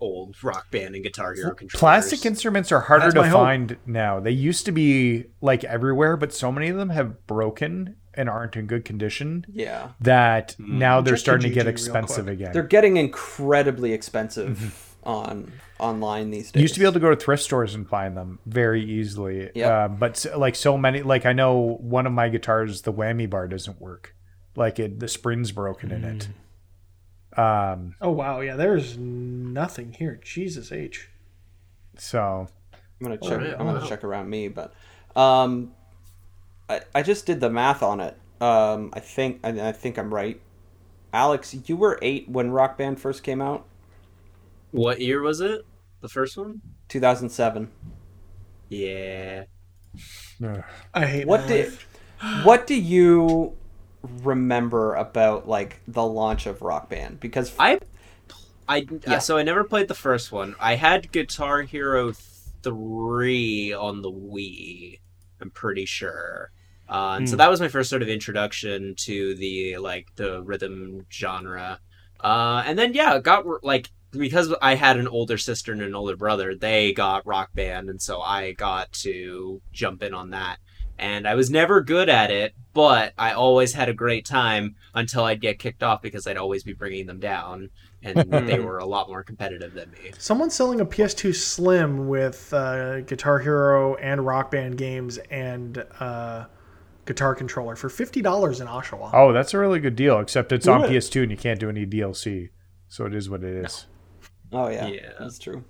old rock band and guitar hero controllers. Plastic instruments are harder to hope. find now. They used to be like everywhere, but so many of them have broken and aren't in good condition yeah, that hmm. now they're Check starting to get expensive again. they're getting incredibly expensive mm-hmm. on online these days. You used to be able to go to thrift stores and find them very easily. Yep. Uh, but s- like so many, like I know one of my guitars, the whammy bar doesn't work. Like it, the spring's broken in it. Mm. Um, Oh wow, yeah, there's nothing here. Jesus H. so I'm gonna check. yeah, I'm gonna check around me, but um, I I just did the math on it. Um, I think I, I think I'm right. Alex, you were eight when Rock Band first came out, What year was it? The first one? 2007. Yeah. ugh. I hate What my did life. what do you remember about like the launch of Rock Band? Because I I Yeah. uh, so I never played the first one. I had Guitar Hero 3 on the Wii. I'm pretty sure. Uh, and so that was my first sort of introduction to the like the rhythm genre. Uh, and then yeah, got like because I had an older sister and an older brother, they got Rock Band, and so I got to jump in on that. And I was never good at it, but I always had a great time until I'd get kicked off because I'd always be bringing them down, and they were a lot more competitive than me. Someone's selling a PS2 Slim with uh, Guitar Hero and Rock Band games and uh, guitar controller for fifty dollars in Oshawa. oh, that's a really good deal. Except it's on Yeah. PS2 and you can't do any DLC, so it is what it is. oh yeah, Yeah. that's true.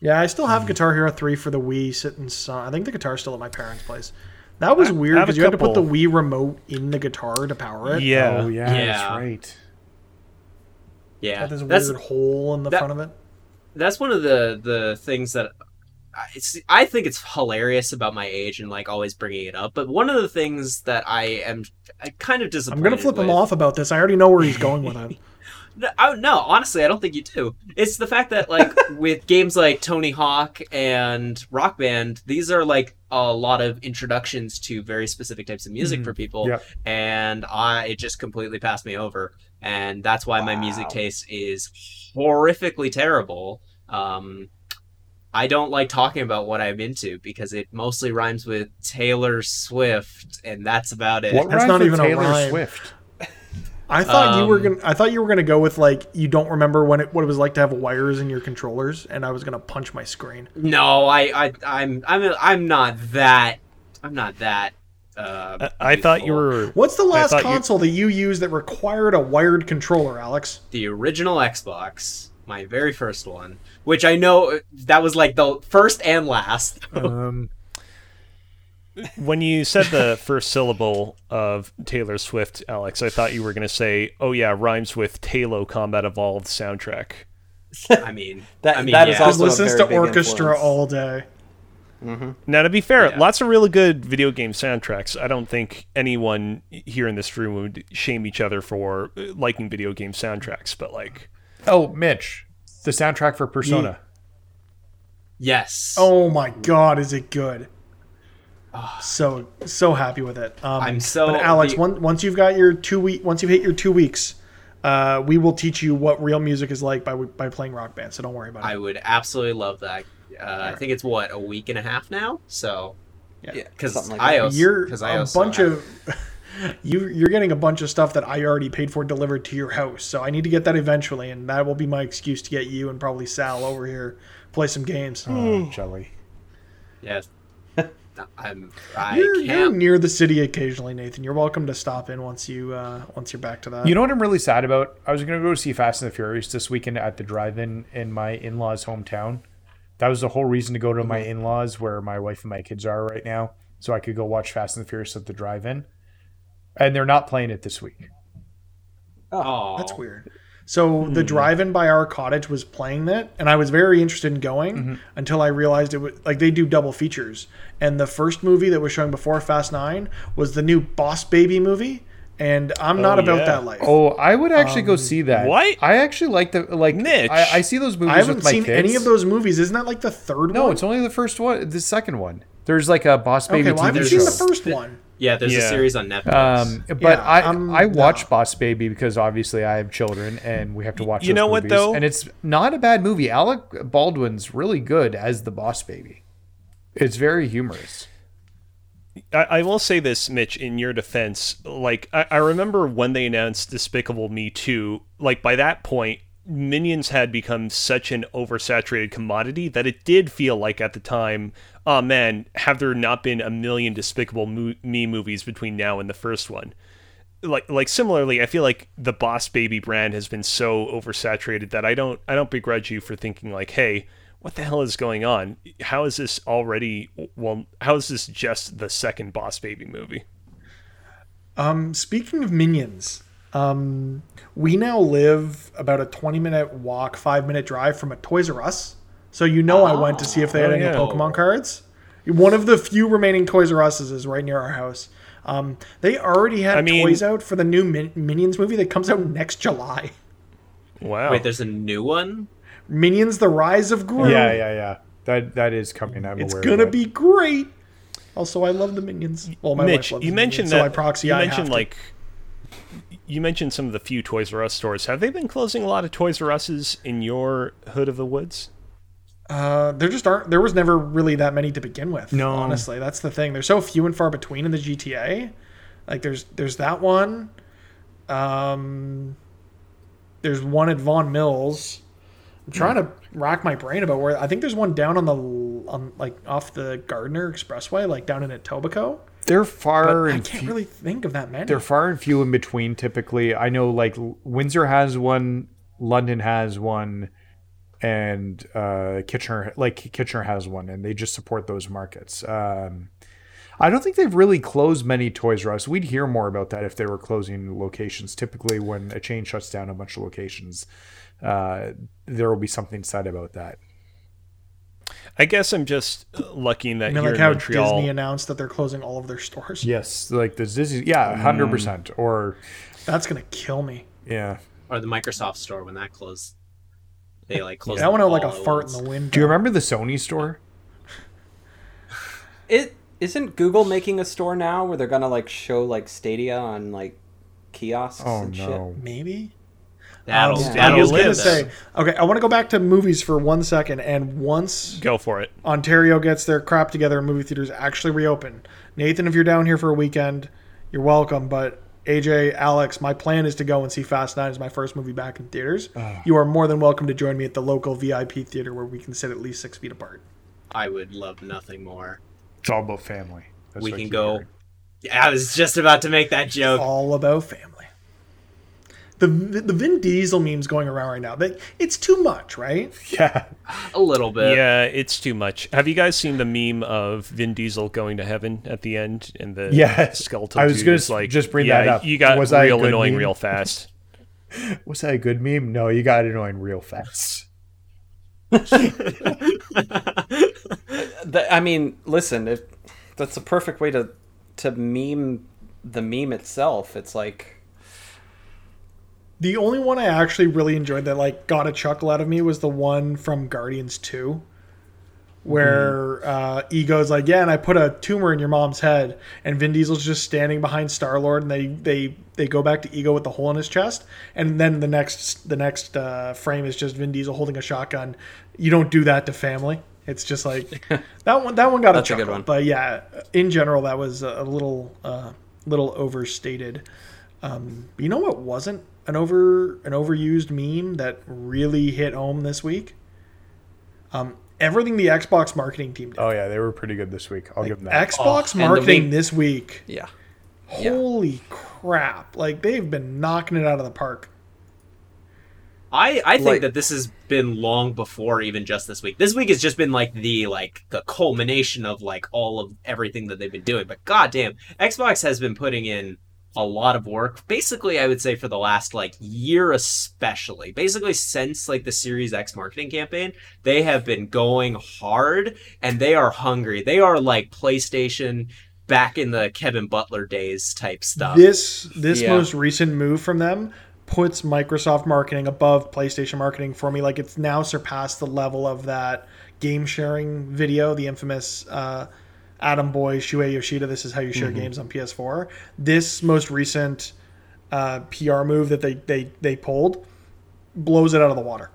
Yeah, I still have Guitar Hero 3 for the Wii sitting. So I think the guitar's still at my parents' place. That was weird because you had to put the couple. Wii remote in the guitar to power it. Yeah. Oh yeah, Yeah. that's right. Yeah, Got this that's weird hole in the that- front of it. that's one of the the things that I- it's I think it's hilarious about my age and like always bringing it up. But one of the things that I am I kind of disappointed. I'm gonna flip him off about this. I already know where he's going with it. <laughs> No, I, no, honestly, I don't think you do. It's the fact that like <laughs> with games like Tony Hawk and Rock Band, these are like a lot of introductions to very specific types of music for people, Yep. and I it just completely passed me over, and that's why my music taste is horrifically terrible. Um, I don't like talking about what I'm into because it mostly rhymes with Taylor Swift, and that's about it. What That's not with even a Taylor rhyme. Swift? I thought you were Um, gonna. I thought you were gonna go with like you don't remember when it what it was like to have wires in your controllers, and I was gonna punch my screen. No, I, I, I'm, I'm, I'm not that. I'm not that. Uh, I, I thought you were. What's the last thought you- console that you used that required a wired controller, Alex? the original Xbox, my very first one, which I know that was like the first and last. <laughs> Um, When you said the first syllable of Taylor Swift, Alex, I thought you were going to say, "Oh yeah, rhymes with Talo Combat Evolved soundtrack." I mean, <laughs> That- I mean, that is yeah. also- Listens a to big orchestra influence. all day. Now, to be fair, Yeah. lots of really good video game soundtracks. I don't think anyone here in this room would shame each other for uh, liking video game soundtracks, but like, oh, Mitch, the soundtrack for Persona. yes. Oh my god, is it good? So so happy with it. Um, I'm so- But Alex, the- once once you've got your two week, once you've hit your two weeks, uh, we will teach you what real music is like by by playing Rock Band. So don't worry about it. I would absolutely love that. Uh, I think it's what a week and a half now. So Yeah, because something like I that. also you're because I a also bunch have- of <laughs> you you're getting a bunch of stuff that I already paid for delivered to your house. So I need to get that eventually, and that will be my excuse to get you and probably Sal over here play some games. Oh, jelly. yes. I'm. I You're, you're near the city occasionally, Nathan. You're welcome to stop in once you uh, once you're back to that. You know what I'm really sad about? I was gonna go see Fast and the Furious this weekend at the drive-in in my in-laws' hometown. That was the whole reason to go to my in-laws, where my wife and my kids are right now, so I could go watch Fast and the Furious at the drive-in. And they're not playing it this week. Oh, That's weird. So the hmm. drive-in by our cottage was playing that, and I was very interested in going mm-hmm. until I realized it was like they do double features. And the first movie that was showing before Fast Nine was the new Boss Baby movie, and I'm not Oh, about yeah. that life. Oh, I would actually go um, see that. what? I actually like the like. Mitch. I, I see those movies I haven't with my seen kids. any of those movies. Isn't that like the third No, one? it's only the first one. The second one. There's like a Boss Baby okay. Well, I haven't TV seen the first one. Yeah. There's a series on Netflix. Um, but Yeah, I I'm- I watch no. Boss Baby because obviously I have children and we have to watch. You those know what, movies. though? And it's not a bad movie. Alec Baldwin's really good as the Boss Baby. It's very humorous. I, I will say this, Mitch, in your defense. Like, I, I remember when they announced Despicable Me 2, like, by that point, Minions had become such an oversaturated commodity that it did feel like at the time, oh man, have there not been a million Despicable Me movies between now and the first one? Like, like similarly, I feel like the Boss Baby brand has been so oversaturated that I don't, I don't begrudge you for thinking like, hey, what the hell is going on? How is this already? Well, how is this just the second Boss Baby movie? Um, speaking of minions, um, we now live about a 20 minute walk, five minute drive from a Toys R Us. So you know I went to see if they had Oh, any yeah. Pokemon cards. One of the few remaining Toys R Us's is right near our house. Um, they already had I mean- toys out for the new Min- Minions movie that comes out next July. Wow. Wait, there's a new one. Minions: The Rise of Gru. Yeah, yeah, yeah. That that is coming. I'm It's aware. gonna of that. be great. Also, I love the Minions. Well, my Mitch, wife loves you the mentioned Minions, that. so I proxy. you I mentioned have to. like. You mentioned some of the few Toys R Us stores. Have they been closing a lot of Toys R Us's in your hood of the woods? Uh, there just aren't. There was never really that many to begin with. No. honestly, that's the thing. They're so few and far between in the GTA. Like there's there's that one. Um, there's one at Vaughan Mills. I'm trying to rack my brain about where. I think there's one down on the on like off the Gardiner Expressway, like down in Etobicoke. They're far I and can't few, really think of that many. they're far and few in between. Typically, I know like Windsor has one, London has one, and uh, Kitchener like Kitchener has one, and they just support those markets. Um, I don't think they've really closed many Toys R Us. We'd hear more about that if they were closing locations. Typically, when a chain shuts down a bunch of locations, uh, there will be something said about that. I guess I'm just uh, lucky that I mean, you're like in how Montreal. Disney announced that they're closing all of their stores. Yes, like the Disney, yeah, hundred percent. Or That's gonna kill me. yeah. Or the Microsoft store when that closed. They like closed. That went them out like a fart once. in the wind. Do you remember the Sony store? <laughs> It isn't Google making a store now where they're gonna like show like Stadia on like kiosks Oh and no. Maybe. That'll, Um, Yeah. That'll was live gonna say, okay, I want to go back to movies for one second. And once Go for it. Ontario gets their crap together and movie theaters actually reopen, Nathan, if you're down here for a weekend, you're welcome. But AJ, Alex, my plan is to go and see Fast Nine as my first movie back in theaters. Ah. You are more than welcome to join me at the local VIP theater where we can sit at least six feet apart. I would love nothing more. It's all about family. That's we can go. hearing. I was just about to make that joke. All about family. The, the Vin Diesel memes going around right now. They, it's too much, right? Yeah. A little bit. Yeah, it's too much. Have you guys seen the meme of Vin Diesel going to heaven at the end and the Yes. skeletal I was dude gonna like just bring yeah, that up. You got Was that a real good annoying meme? real fast. <laughs> Was that a good meme? No, you got annoying real fast. The, I mean, listen, if that's a perfect way to to meme the meme itself. It's like The only one I actually really enjoyed that like got a chuckle out of me was the one from Guardians 2 where uh, Ego's like, yeah, and I put a tumor in your mom's head, and Vin Diesel's just standing behind Star Lord, and they they they go back to Ego with the hole in his chest, and then the next the next uh, frame is just Vin Diesel holding a shotgun. You don't do that to family. It's just like <laughs> that one. That one got That's a a good chuckle, one. but yeah, in general, that was a little uh, little overstated. Um, you know what wasn't an over an overused meme that really hit home this week? Um, everything the Xbox marketing team did. Oh yeah, they were pretty good this week. I'll give them that. Xbox and the marketing week- this week. Yeah. Yeah. Holy crap! Like they've been knocking it out of the park. I, I think Like- that this has been long before even just this week. This week has just been like the like the culmination of like all of everything that they've been doing. But goddamn, Xbox has been putting in a lot of work. Basically, I would say for the last like year especially. Basically since like the Series X marketing campaign, they have been going hard and they are hungry. They are like PlayStation back in the Kevin Butler days type stuff. This this Yeah. most recent move from them puts Microsoft marketing above PlayStation marketing for me. Like it's now surpassed the level of that game sharing video, the infamous uh, Adam Boy Shuhei Yoshida. This is how you share games on PS4. This most recent uh, PR move that they they they pulled blows it out of the water.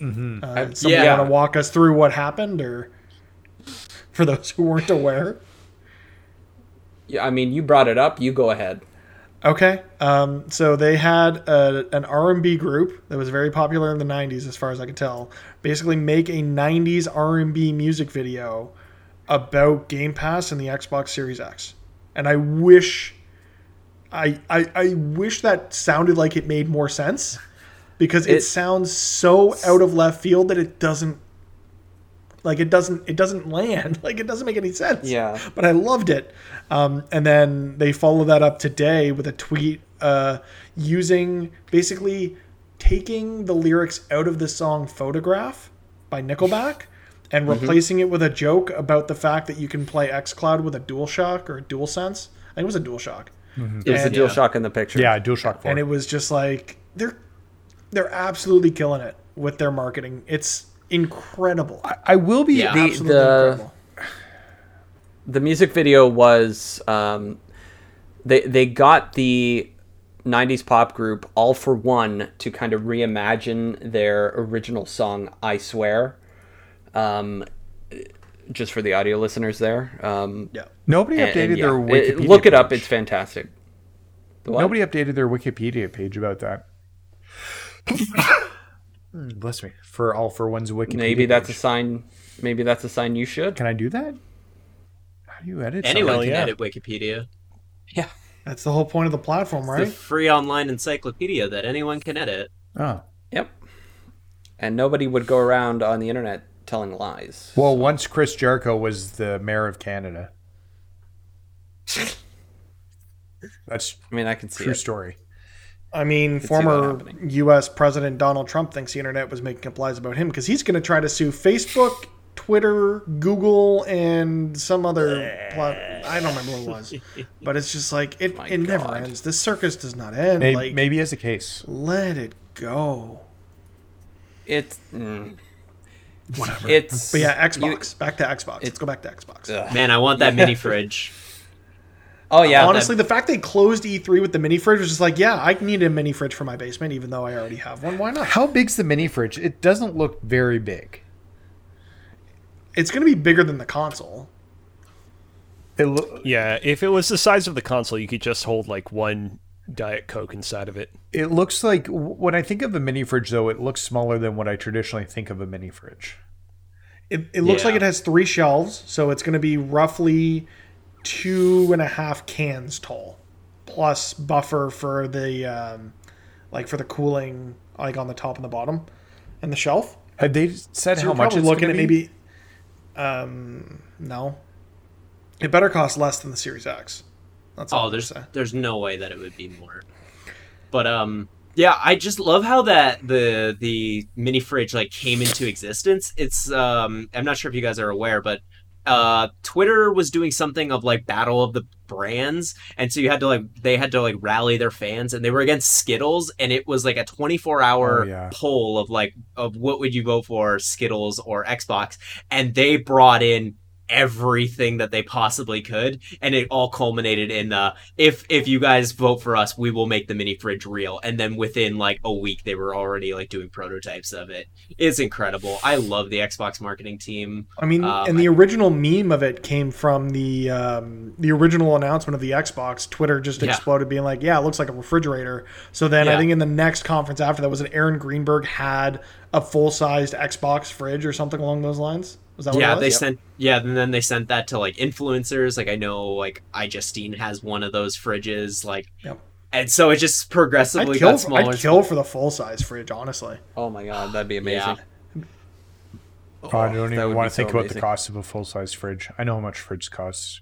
Mm-hmm. Uh, somebody Yeah. want to walk us through what happened, or <laughs> for those who weren't aware? Yeah, I mean, you brought it up. You go ahead. Okay. Um, so they had a, an R&B group that was very popular in the 90s as far as I can tell. Basically make a 90s R&B music video about Game Pass and the Xbox Series X. And I wish I I, I wish that sounded like it made more sense because it, It- sounds so out of left field that it doesn't like it doesn't it doesn't land <laughs> like it doesn't make any sense Yeah. but i loved it um, and then they follow that up today with a tweet uh, using basically taking the lyrics out of the song photograph by nickelback and replacing it with a joke about the fact that you can play xcloud with a DualShock or a DualSense. I think it was a DualShock. It was the And- DualShock in the picture. Yeah, DualShock 4. and it was just like they're they're absolutely killing it with their marketing. It's incredible. I will be. Yeah. The- absolutely the- incredible. the music video was um, they they got the 90s pop group All-4-One to kind of reimagine their original song i swear um, just for the audio listeners there um, Yeah. Nobody and- updated and yeah, their it- Wikipedia. look it up page. it's fantastic Nobody updated their Wikipedia page about that. <coughs> Bless me. For All-4-One's Wikipedia. maybe that's a sign maybe that's a sign you should Can I do that? How do you edit? Anyone Hell can yeah. edit Wikipedia. yeah That's the whole point of the platform, The right? free online encyclopedia that anyone can edit. Oh. yep and nobody would go around on the internet telling lies Well, once Chris Jericho was the mayor of Canada. <laughs> That's i mean i can see true it story. I mean, see that former. U.S. President Donald Trump thinks the internet was making up lies about him because he's going to try to sue Facebook, Twitter, Google, and some other. Plat- I don't remember what it was, <laughs> but it's just like it. My it never ends. This circus does not end. Maybe, like, maybe as a case. let it go. it's mm. Whatever it's But yeah, Xbox. back to Xbox. Let's go back to Xbox. Ugh. Man, I want that mini fridge. <laughs> oh yeah Honestly, the fact they closed E3 with the mini fridge was just like, yeah, I need a mini fridge for my basement, even though I already have one. Why not? How big's the mini fridge? It doesn't look very big. It's going to be bigger than the console. It lo- Yeah, if it was the size of the console, you could just hold like one Diet Coke inside of it. it looks like when I think of a mini fridge, though, it looks smaller than what I traditionally think of a mini fridge. It, it looks Yeah. like it has three shelves, so it's going to be roughly two and a half cans tall, plus buffer for the um, like for the cooling, like on the top and the bottom, and the shelf. Had they said So how much it's looking at be? maybe, um, no, it better cost less than the Series X. That's Oh, there's there's no way that it would be more. But um yeah, I just love how that the the mini fridge like came into existence. It's um I'm not sure if you guys are aware, but uh Twitter was doing something of like battle of the brands and so you had to like they had to like rally their fans and they were against Skittles and it was like a 24 hour Oh, yeah. poll of like of what would you vote for Skittles or Xbox and they brought in everything that they possibly could and it all culminated in the if if you guys vote for us we will make the mini fridge real and then within like a week they were already like doing prototypes of it it's incredible i love the xbox marketing team I mean, Um, and the original meme of it came from the um, the original announcement of the Xbox. Twitter just Yeah. exploded, being like, "Yeah, it looks like a refrigerator." So then I think in the next conference after that was an Aaron Greenberg had a full sized Xbox fridge or something along those lines. Was that what yeah it was? they sent yeah and then they sent that to like influencers like i know like iJustine has one of those fridges like Yep. and so it just I'd progressively kill, got smaller I'd kill for the full size fridge, honestly. Oh my god, that'd be amazing. Oh, I don't even want to think so about the cost of a full size fridge. I know how much fridge costs.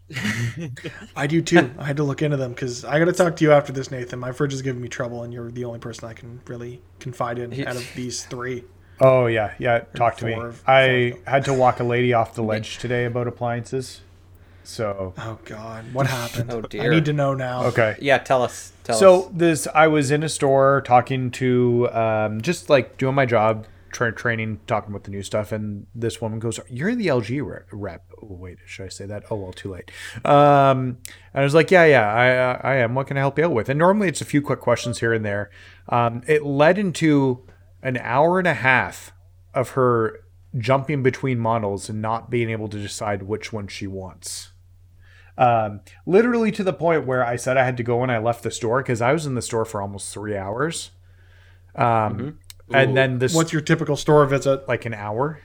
<laughs> I do too. I had to look into them because I got to talk to you after this, Nathan. My fridge is giving me trouble, and you're the only person I can really confide in out of these three. Oh yeah, yeah. Talk to me. I had to walk a lady off the ledge today about appliances. So Oh God, what happened? <laughs> Oh, dear. I need to know now. okay. Yeah, tell us. Tell So us. this, I was in a store talking to, um, just like doing my job, tra- training, talking about the new stuff, and this woman goes, "You're the LG re- rep." Oh, wait, should I say that? Oh well, too late. Um, and I was like, "Yeah, yeah, I, uh, I am. What can I help you out with?" And normally it's a few quick questions here and there. Um, it led into an hour and a half of her jumping between models and not being able to decide which one she wants. Um, literally to the point where I said I had to go and I left the store because I was in the store for almost three hours. Um, and then this What's your typical store visit? like an hour,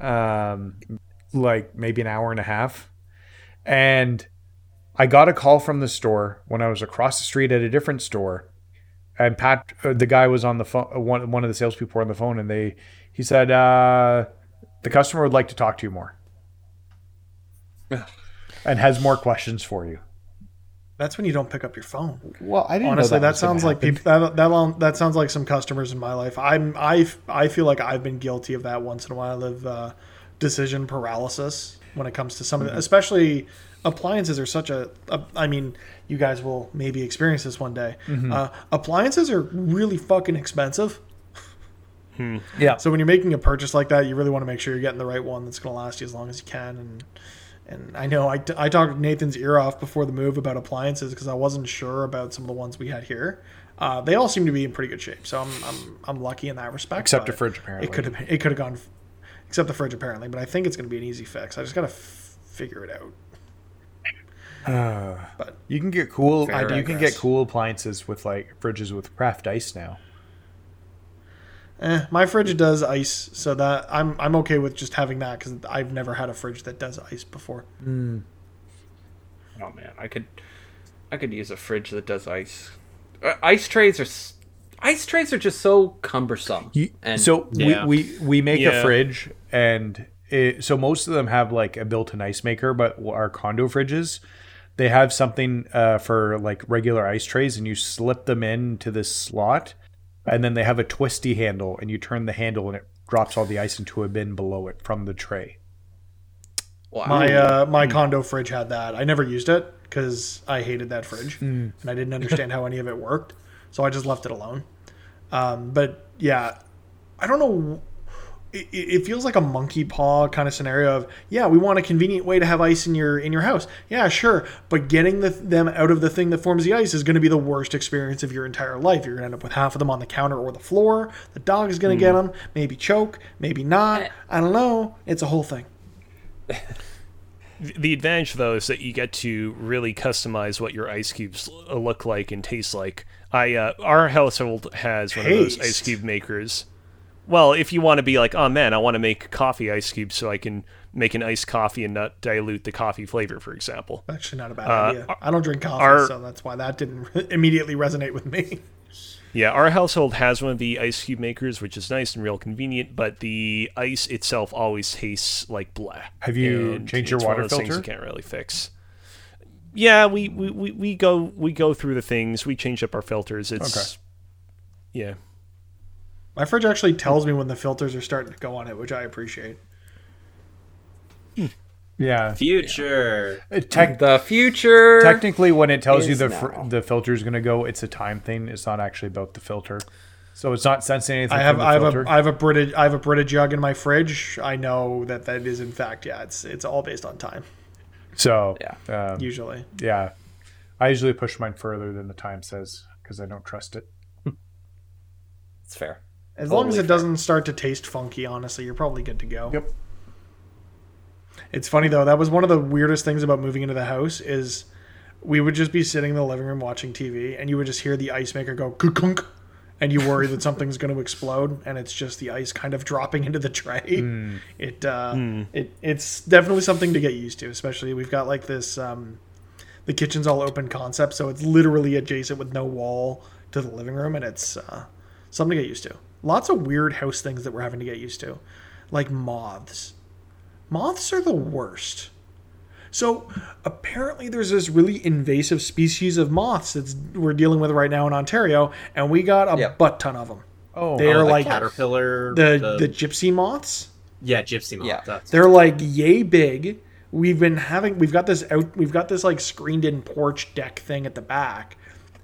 um, like maybe an hour and a half, and I got a call from the store when I was across the street at a different store, and Pat, uh, the guy was on the phone. One one of the salespeople were on the phone, and they he said uh, the customer would like to talk to you more, <sighs> and has more questions for you. That's when you don't pick up your phone. Well, I didn't Honestly, know that, was sounds like people. That, that long- that sounds like some customers in my life. I'm I I feel like I've been guilty of that once in a while of uh, decision paralysis when it comes to some of Mm-hmm. the, especially appliances are such a, a. I mean, you guys will maybe experience this one day. Mm-hmm. Uh, appliances are really fucking expensive. Yeah. So when you're making a purchase like that, you really want to make sure you're getting the right one that's going to last you as long as you can. And and I know I, I talked Nathan's ear off before the move about appliances because I wasn't sure about some of the ones we had here. Uh, they all seem to be in pretty good shape, so I'm I'm, I'm lucky in that respect. Except the fridge, apparently. It could have it could have gone, except the fridge apparently. But I think it's going to be an easy fix. I just got to f- figure it out. But You can get cool. Fair you can get cool appliances with like fridges with craft ice now. eh, my fridge does ice, so that I'm I'm okay with just having that because I've never had a fridge that does ice before. Oh man, I could, I could use a fridge that does ice. Uh, ice trays are, ice trays are just so cumbersome. You, and so Yeah. we, we we make Yeah. a fridge, and it, so most of them have like a built-in ice maker, but our condo fridges, they have something uh, for like regular ice trays, and you slip them into this slot, and then they have a twisty handle, and you turn the handle, and it drops all the ice into a bin below it from the tray. wow. My uh, my condo fridge had that. I never used it because I hated that fridge and I didn't understand how any of it worked. So I just left it alone. Um, but yeah, I don't know. It, it feels like a monkey paw kind of scenario of yeah, we want a convenient way to have ice in your in your house. Yeah, sure, but getting the, them out of the thing that forms the ice is going to be the worst experience of your entire life. You're going to end up with half of them on the counter or the floor. The dog is going to get them, maybe choke, maybe not. I don't know. It's a whole thing. <laughs> The advantage, though, is that you get to really customize what your ice cubes look like and taste like. I uh, our household has one of those ice cube makers. Well, if you want to be like, oh man, I want to make coffee ice cubes so I can make an iced coffee and not dilute the coffee flavor, for example. Actually, not a bad Uh, idea. I don't drink coffee, our- so that's why that didn't immediately resonate with me. Yeah, our household has one of the ice cube makers, which is nice and real convenient, but the ice itself always tastes like blah. Have you And changed your it's one water of those things filter? you can't really fix. Yeah, we, we, we, we go we go through the things. We change up our filters. It's Okay. yeah. My fridge actually tells me when the filters are starting to go on it, which I appreciate. Yeah. Future. Uh, Tech, The future. technically, when it tells you the fr- the filter is going to go, it's a time thing. It's not actually about the filter. So it's not sensing anything I have from the I have filter. a I have a Brita I have a Brita jug in my fridge. I know that that is in fact yeah it's it's all based on time so Yeah. um, usually. yeah, I usually push mine further than the time says because I don't trust it. It's fair. As long as Totally it doesn't start to taste funky, honestly, you're probably good to go. Yep. It's funny though. That was one of the weirdest things about moving into the house is we would just be sitting in the living room watching TV, and you would just hear the ice maker go kunk, and you worry that <laughs> something's going to explode, and it's just the ice kind of <laughs> dropping into the tray. It uh, it it's definitely something to get used to. Especially we've got like this. Um, the kitchen's all open concept, so it's literally adjacent with no wall to the living room, and it's uh, something to get used to. Lots of weird house things that we're having to get used to, like moths. Moths are the worst. So apparently, there's this really invasive species of moths that we're dealing with right now in Ontario, and we got a Yep. butt ton of them. Oh, They oh, are the like caterpillar. the the gypsy moths. yeah, gypsy moths. Yeah. They're like yay big. We've been having we've got this out we've got this like screened in porch deck thing at the back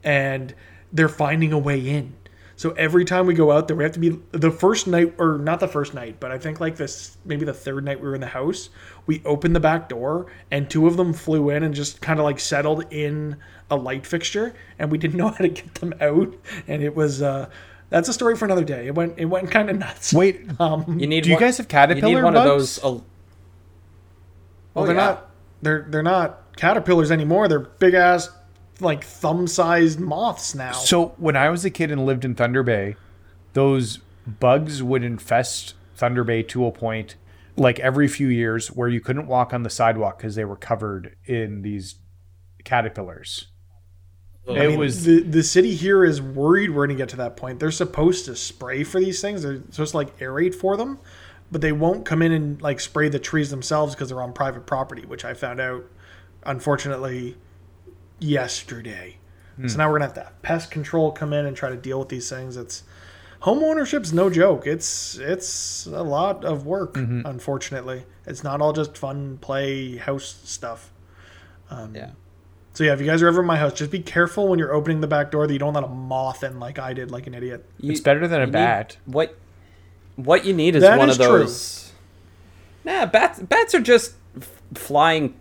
and they're finding a way in. So every time we go out there we have to be the first night or not the first night, but I think like this maybe the third night we were in the house, we opened the back door and two of them flew in and just kind of like settled in a light fixture and we <laughs> didn't know how to get them out and it was uh that's a story for another day. It went it went kind of nuts. wait. <laughs> Um You need. Do you guys have You caterpillar need one bugs? of those. Uh, Well, Oh, they're yeah. not. They're they're not caterpillars anymore. They're big ass, like thumb sized moths now. So when I was a kid and lived in Thunder Bay, those bugs would infest Thunder Bay to a point like every few years where you couldn't walk on the sidewalk because they were covered in these caterpillars. Oh, it was the the city here is worried we're going to get to that point. They're supposed to spray for these things. They're supposed to like aerate for them, but they won't come in and like spray the trees themselves because they're on private property, which I found out unfortunately yesterday. So hmm. now we're gonna have to have pest control come in and try to deal with these things. It's home ownership's no joke. It's it's a lot of work. Mm-hmm. Unfortunately, it's not all just fun play house stuff. Um, yeah. So yeah, if you guys are ever in my house, just be careful when you're opening the back door that you don't let a moth in like I did, like an idiot. You- it's better than a you need- bat. what what you need is That one is of true. those. Nah, bats. Bats are just flying.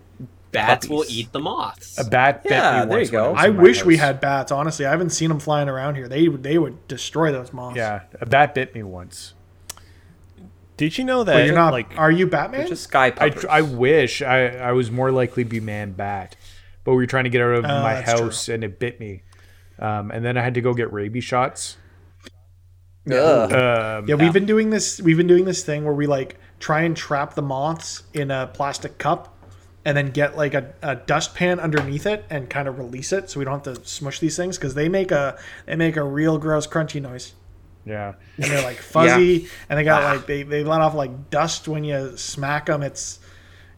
Bats will eat the moths. A bat bit Yeah, me there once you go. was I in my wish we had bats. Honestly, I haven't seen them flying around here. They they would destroy those moths. Yeah, a bat bit me once. Did you know that? but you're not. like, are you Batman? Just sky I, puppers. I wish I, I was more likely to be man bat, but we were trying to get out of Oh, my that's true. house and it bit me, um, and then I had to go get rabies shots. Ugh. Um, yeah, we've been doing this. We've been doing this thing where we like try and trap the moths in a plastic cup, and then get like a, a dustpan underneath it and kind of release it, so we don't have to smush these things because they make a they make a real gross crunchy noise. yeah. and they're like fuzzy and they got ah. like they, they let off like dust when you smack them it's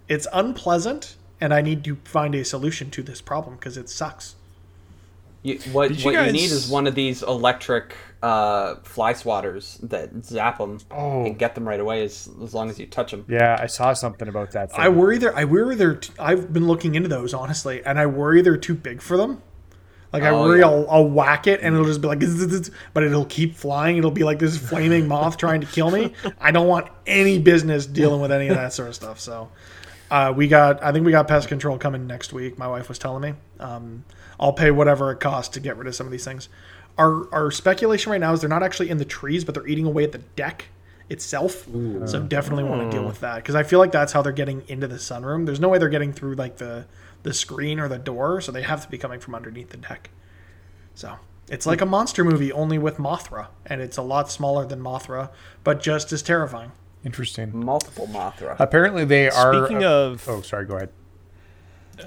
it's unpleasant and i need to find a solution to this problem because it sucks You, what you what you need is one of these electric uh, fly swatters that zap them Oh. and get them right away as, as long as you touch them. Yeah, I saw something about that. Thing. i worry they're i worry they're t- i've been looking into those honestly and i worry they're too big for them like i Oh, worry yeah. I'll, I'll whack it and it'll just be like <laughs> but it'll keep flying it'll be like this flaming moth trying to kill me i don't want any business dealing with any of that sort of stuff so Uh, we got, I think we got pest control coming next week. My wife was telling me. Um, I'll pay whatever it costs to get rid of some of these things. Our our speculation right now is they're not actually in the trees, but they're eating away at the deck itself. So definitely want to deal hmm. with that because I feel like that's how they're getting into the sunroom. There's no way they're getting through like the the screen or the door, so they have to be coming from underneath the deck. So it's like a monster movie, only with Mothra, and it's a lot smaller than Mothra, but just as terrifying. Interesting. Multiple Mothra. Apparently, they are. Speaking of, oh, sorry. Go ahead.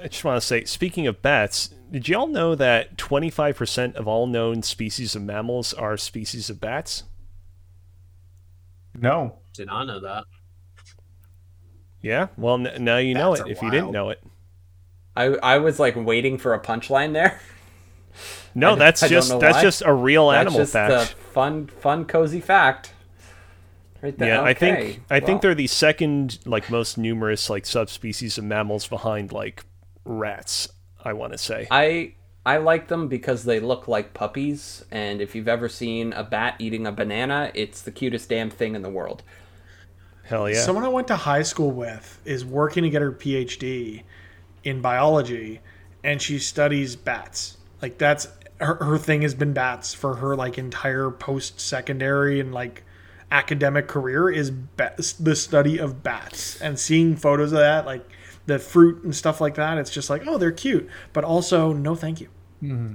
I just want to say, speaking of bats, did y'all know that 25% of all known species of mammals are species of bats? No. Did I know that. Yeah, well, n- now you know it. are If you didn't know it, I I was like waiting for a punchline there. <laughs> no, I- that's I just that's why. just a real That's animal just fact. a fun fun cozy fact. Right there. Yeah, I think I Well, think they're the second like most numerous like subspecies of mammals behind like rats. I want to say. I I like them because they look like puppies, and if you've ever seen a bat eating a banana, it's the cutest damn thing in the world. Hell yeah. Someone I went to high school with is working to get her PhD in biology, and she studies bats. Like that's her, her thing has been bats for her like entire post secondary and like academic career is ba- the study of bats and seeing photos of that like the fruit and stuff like that it's just like oh they're cute but also no thank you mm-hmm.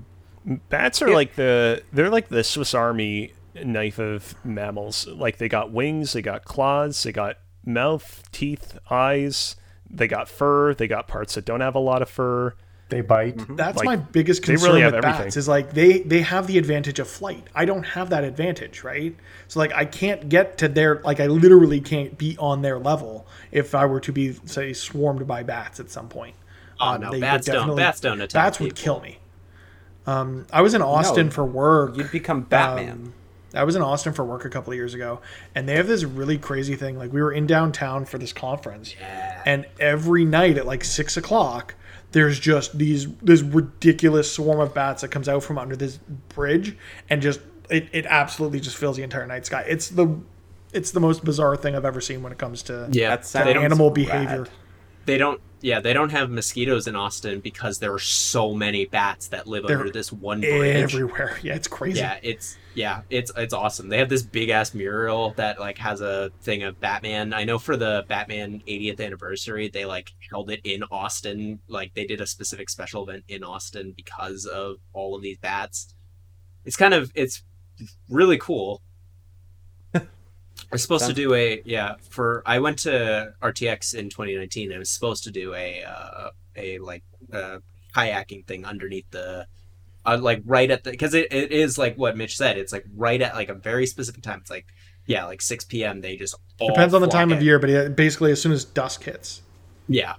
Bats are like the they're like the Swiss Army knife of mammals. Like they got wings, they got claws, they got mouth, teeth, eyes, they got fur, they got parts that don't have a lot of fur. They bite. That's Like, my biggest concern really with everything. bats is like they they have the advantage of flight. I don't have that advantage, right? So like I can't get to their like I literally can't be on their level if I were to be say swarmed by bats at some point. Oh, Um, no, they bats don't- definitely- bats don't attack Bats would people. kill me. Um, I was in Austin No, for work. You'd become Batman. Um, I was in Austin for work a couple of years ago, and they have this really crazy thing. Like we were in downtown for this conference, and every night at like six o'clock, there's just these this ridiculous swarm of bats that comes out from under this bridge, and just it, it absolutely just fills the entire night sky. It's the it's the most bizarre thing I've ever seen when it comes to Yeah, That to sounds they animal rad. behavior. they don't. Yeah, they don't have mosquitoes in Austin because there are so many bats that live They're under this one bridge. Everywhere, yeah, it's crazy. Yeah, it's yeah, it's it's awesome. They have this big ass mural that like has a thing of Batman. I know for the Batman 80th anniversary, they like held it in Austin. Like they did a specific special event in Austin because of all of these bats. It's kind of it's really cool. We're supposed Sounds- to do a yeah for I went to RTX in 2019. I was supposed to do a uh, a like uh, kayaking thing underneath the uh, like right at the because it, it is like what Mitch said. It's like right at like a very specific time. It's like yeah, like 6 p.m. They just all Depends on the time of year, but yeah, basically as soon as dusk hits. Yeah.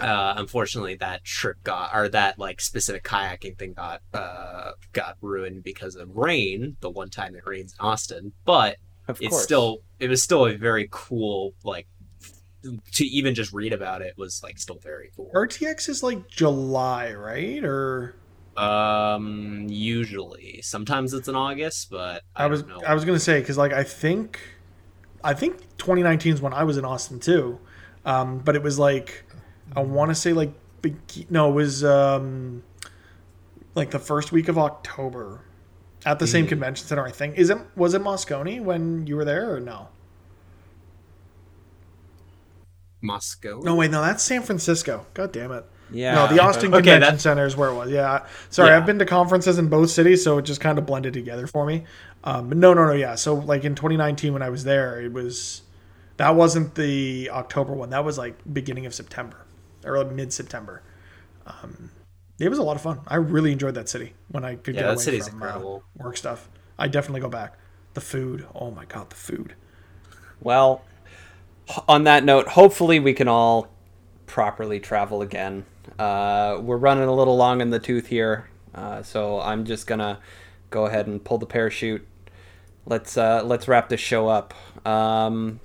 Uh, unfortunately, that trip got or that like specific kayaking thing got uh, got ruined because of rain. The one time it rains in Austin, but Of it's course. still it was still a very cool like to even just read about it was like still very cool. RTX is like July, right? Or Um, usually, sometimes it's in August, but I, I, was don't know. I was gonna say because like I think I think 2019 is when I was in Austin too, um, but it was like I want to say like beg- no, it was um, like the first week of October at the same Mm-hmm. convention center. I think is it was it Moscone when you were there or no? Moscow. No wait, no, that's San Francisco. God damn it. Yeah. No, the Austin Okay, Convention that's- Center is where it was. Yeah. Sorry, Yeah. I've been to conferences in both cities, so it just kind of blended together for me. Um, but no, no, no. Yeah. So, like in 2019, when I was there, it was that wasn't the October one. That was like beginning of September or mid September. Um, it was a lot of fun. I really enjoyed that city when I could Yeah, get away city's from uh, work stuff. I definitely go back. The food. Oh my god, the food. Well, on that note, hopefully we can all properly travel again. Uh, we're running a little long in the tooth here, uh, so I'm just gonna go ahead and pull the parachute. Let's uh, let's wrap this show up. Um,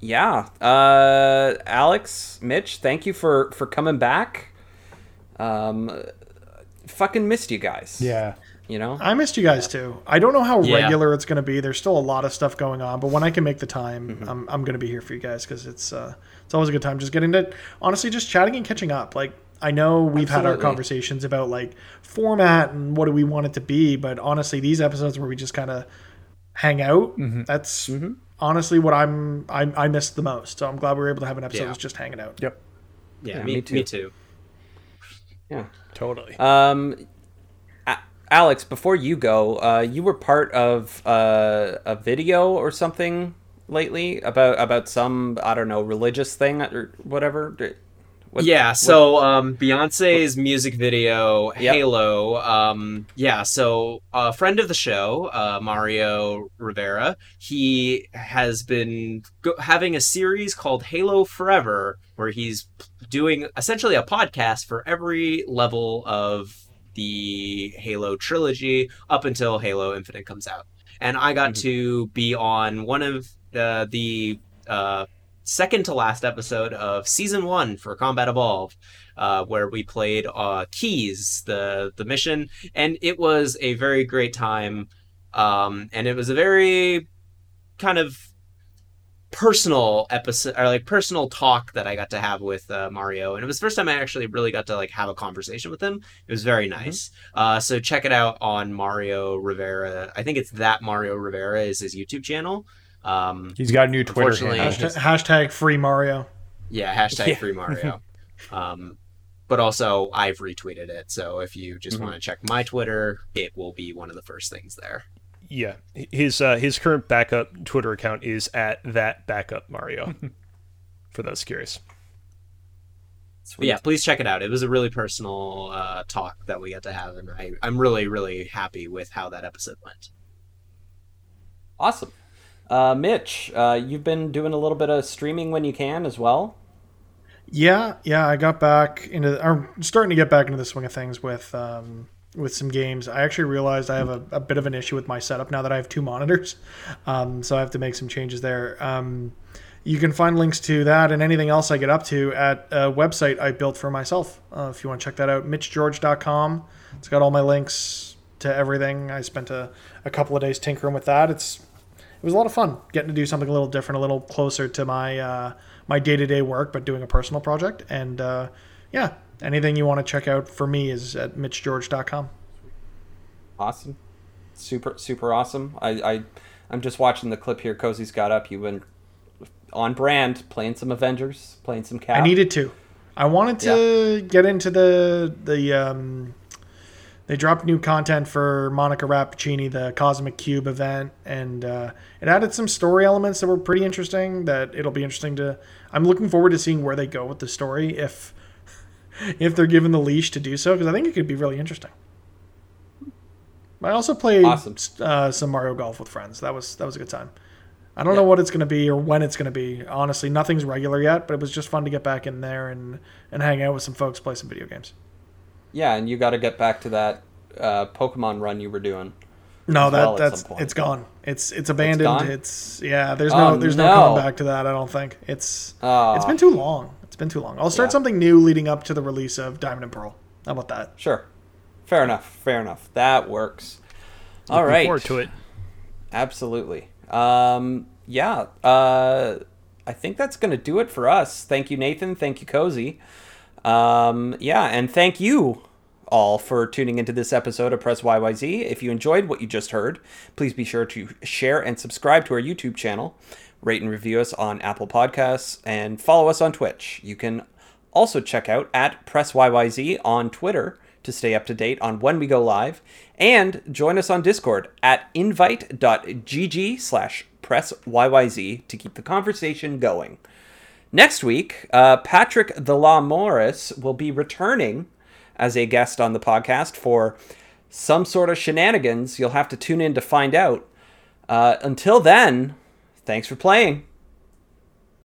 yeah, uh, Alex, Mitch, thank you for for coming back. Um, fucking missed you guys. Yeah. you know. I missed you guys too. I don't know how Yeah. regular it's going to be. There's still a lot of stuff going on, but when I can make the time, Mm-hmm. I'm, I'm going to be here for you guys because it's uh, it's always a good time just getting to honestly just chatting and catching up. Like I know we've had our conversations about like format and what do we want it to be, but honestly, these episodes where we just kind of hang out, Mm-hmm. that's honestly what I'm I, I missed the most. So I'm glad we were able to have an episode Yeah. just hanging out. Yep. Yeah, Yeah, me, me me too. Too. Yeah. Totally. Um, A- Alex, before you go, uh, you were part of uh, a video or something lately about about some I don't know religious thing or whatever. What- yeah, so um, Beyonce's music video Yep. Halo. Um, yeah, so a friend of the show, uh, Mario Rivera, he has been go- having a series called Halo Forever, where he's doing essentially a podcast for every level of the Halo trilogy up until Halo Infinite comes out. and I got to be on one of uh, the uh, second to last episode of season one for Combat Evolve, uh, where we played uh, Keyes, the the mission, and it was a very great time. Um, and it was a very kind of personal episode or like personal talk that I got to have with uh, Mario, and it was the first time I actually really got to like have a conversation with him. It was very nice. Mm-hmm. Uh, so check it out on Mario Rivera. I think it's that Mario Rivera is his YouTube channel. Um, He's got a new Twitter handle. Hashtag, hashtag free Mario. Yeah, hashtag yeah. free Mario. <laughs> um, but also I've retweeted it, so if you just mm-hmm. want to check my Twitter, it will be one of the first things there. Yeah, his uh, his current backup Twitter account is at that backup Mario. <laughs> for those curious. yeah, please check it out. It was a really personal uh, talk that we got to have, and I, I'm really, really happy with how that episode went. Awesome. Uh, Mitch, uh, you've been doing a little bit of streaming when you can as well. Yeah, yeah, I got back into. I'm starting to get back into the swing of things with um, with some games. I actually realized I have a, a, bit of an issue with my setup now that I have two <laughs> monitors, um, so I have to make some changes there. Um, you can find links to that and anything else I get up to at a website I built for myself. Uh, if you want to check that out, mitchgeorge.com. It's got all my links to everything. I spent a, a couple of days tinkering with that. It's it was a lot of fun getting to do something a little different, a little closer to my uh, my day to day work, but doing a personal project. And uh, yeah, anything you want to check out for me is at mitchgeorge.com. Awesome. Super, super awesome. I, I, I'm just watching the clip here Cozy's got up. You've been on brand playing some Avengers, playing some Cap. I needed to. I wanted to yeah. get into the, the, um, they dropped new content for Monica Rappaccini, the Cosmic Cube event, and uh, it added some story elements that were pretty interesting. That it'll be interesting to. I'm looking forward to seeing where they go with the story. If <laughs> if they're given the leash to do so, because I think it could be really interesting. I also played awesome. uh, some Mario Golf with friends. That was that was a good time. I don't yeah. know what it's going to be or when it's going to be. Honestly, nothing's regular yet, but it was just fun to get back in there and and hang out with some folks, play some video games. Yeah, and you got to get back to that uh, Pokemon run you were doing. No, that well that's it's gone. It's it's abandoned. It's, it's yeah. There's no oh, there's no. no. coming back to that. I don't think it's oh. it's been too long been too long. I'll start yeah. something new leading up to the release of Diamond and Pearl. How about that? Sure. Fair enough. Fair enough. That works. All Looking right. Forward to it. Absolutely. Um, yeah. Uh, I think that's going to do it for us. Thank you, Nathan. Thank you, Cozy. Um, yeah, and thank you all for tuning into this episode of Press YYZ. If you enjoyed what you just heard, please be sure to share and subscribe to our YouTube channel rate and review us on Apple Podcasts, and follow us on Twitch. You can also check out at PressYYZ on Twitter to stay up to date on when we go live, and join us on Discord at invite.gg slash PressYYZ to keep the conversation going. Next week, uh, Patrick the Law Morris will be returning as a guest on the podcast for some sort of shenanigans. You'll have to tune in to find out. Uh, until then, Thanks for playing.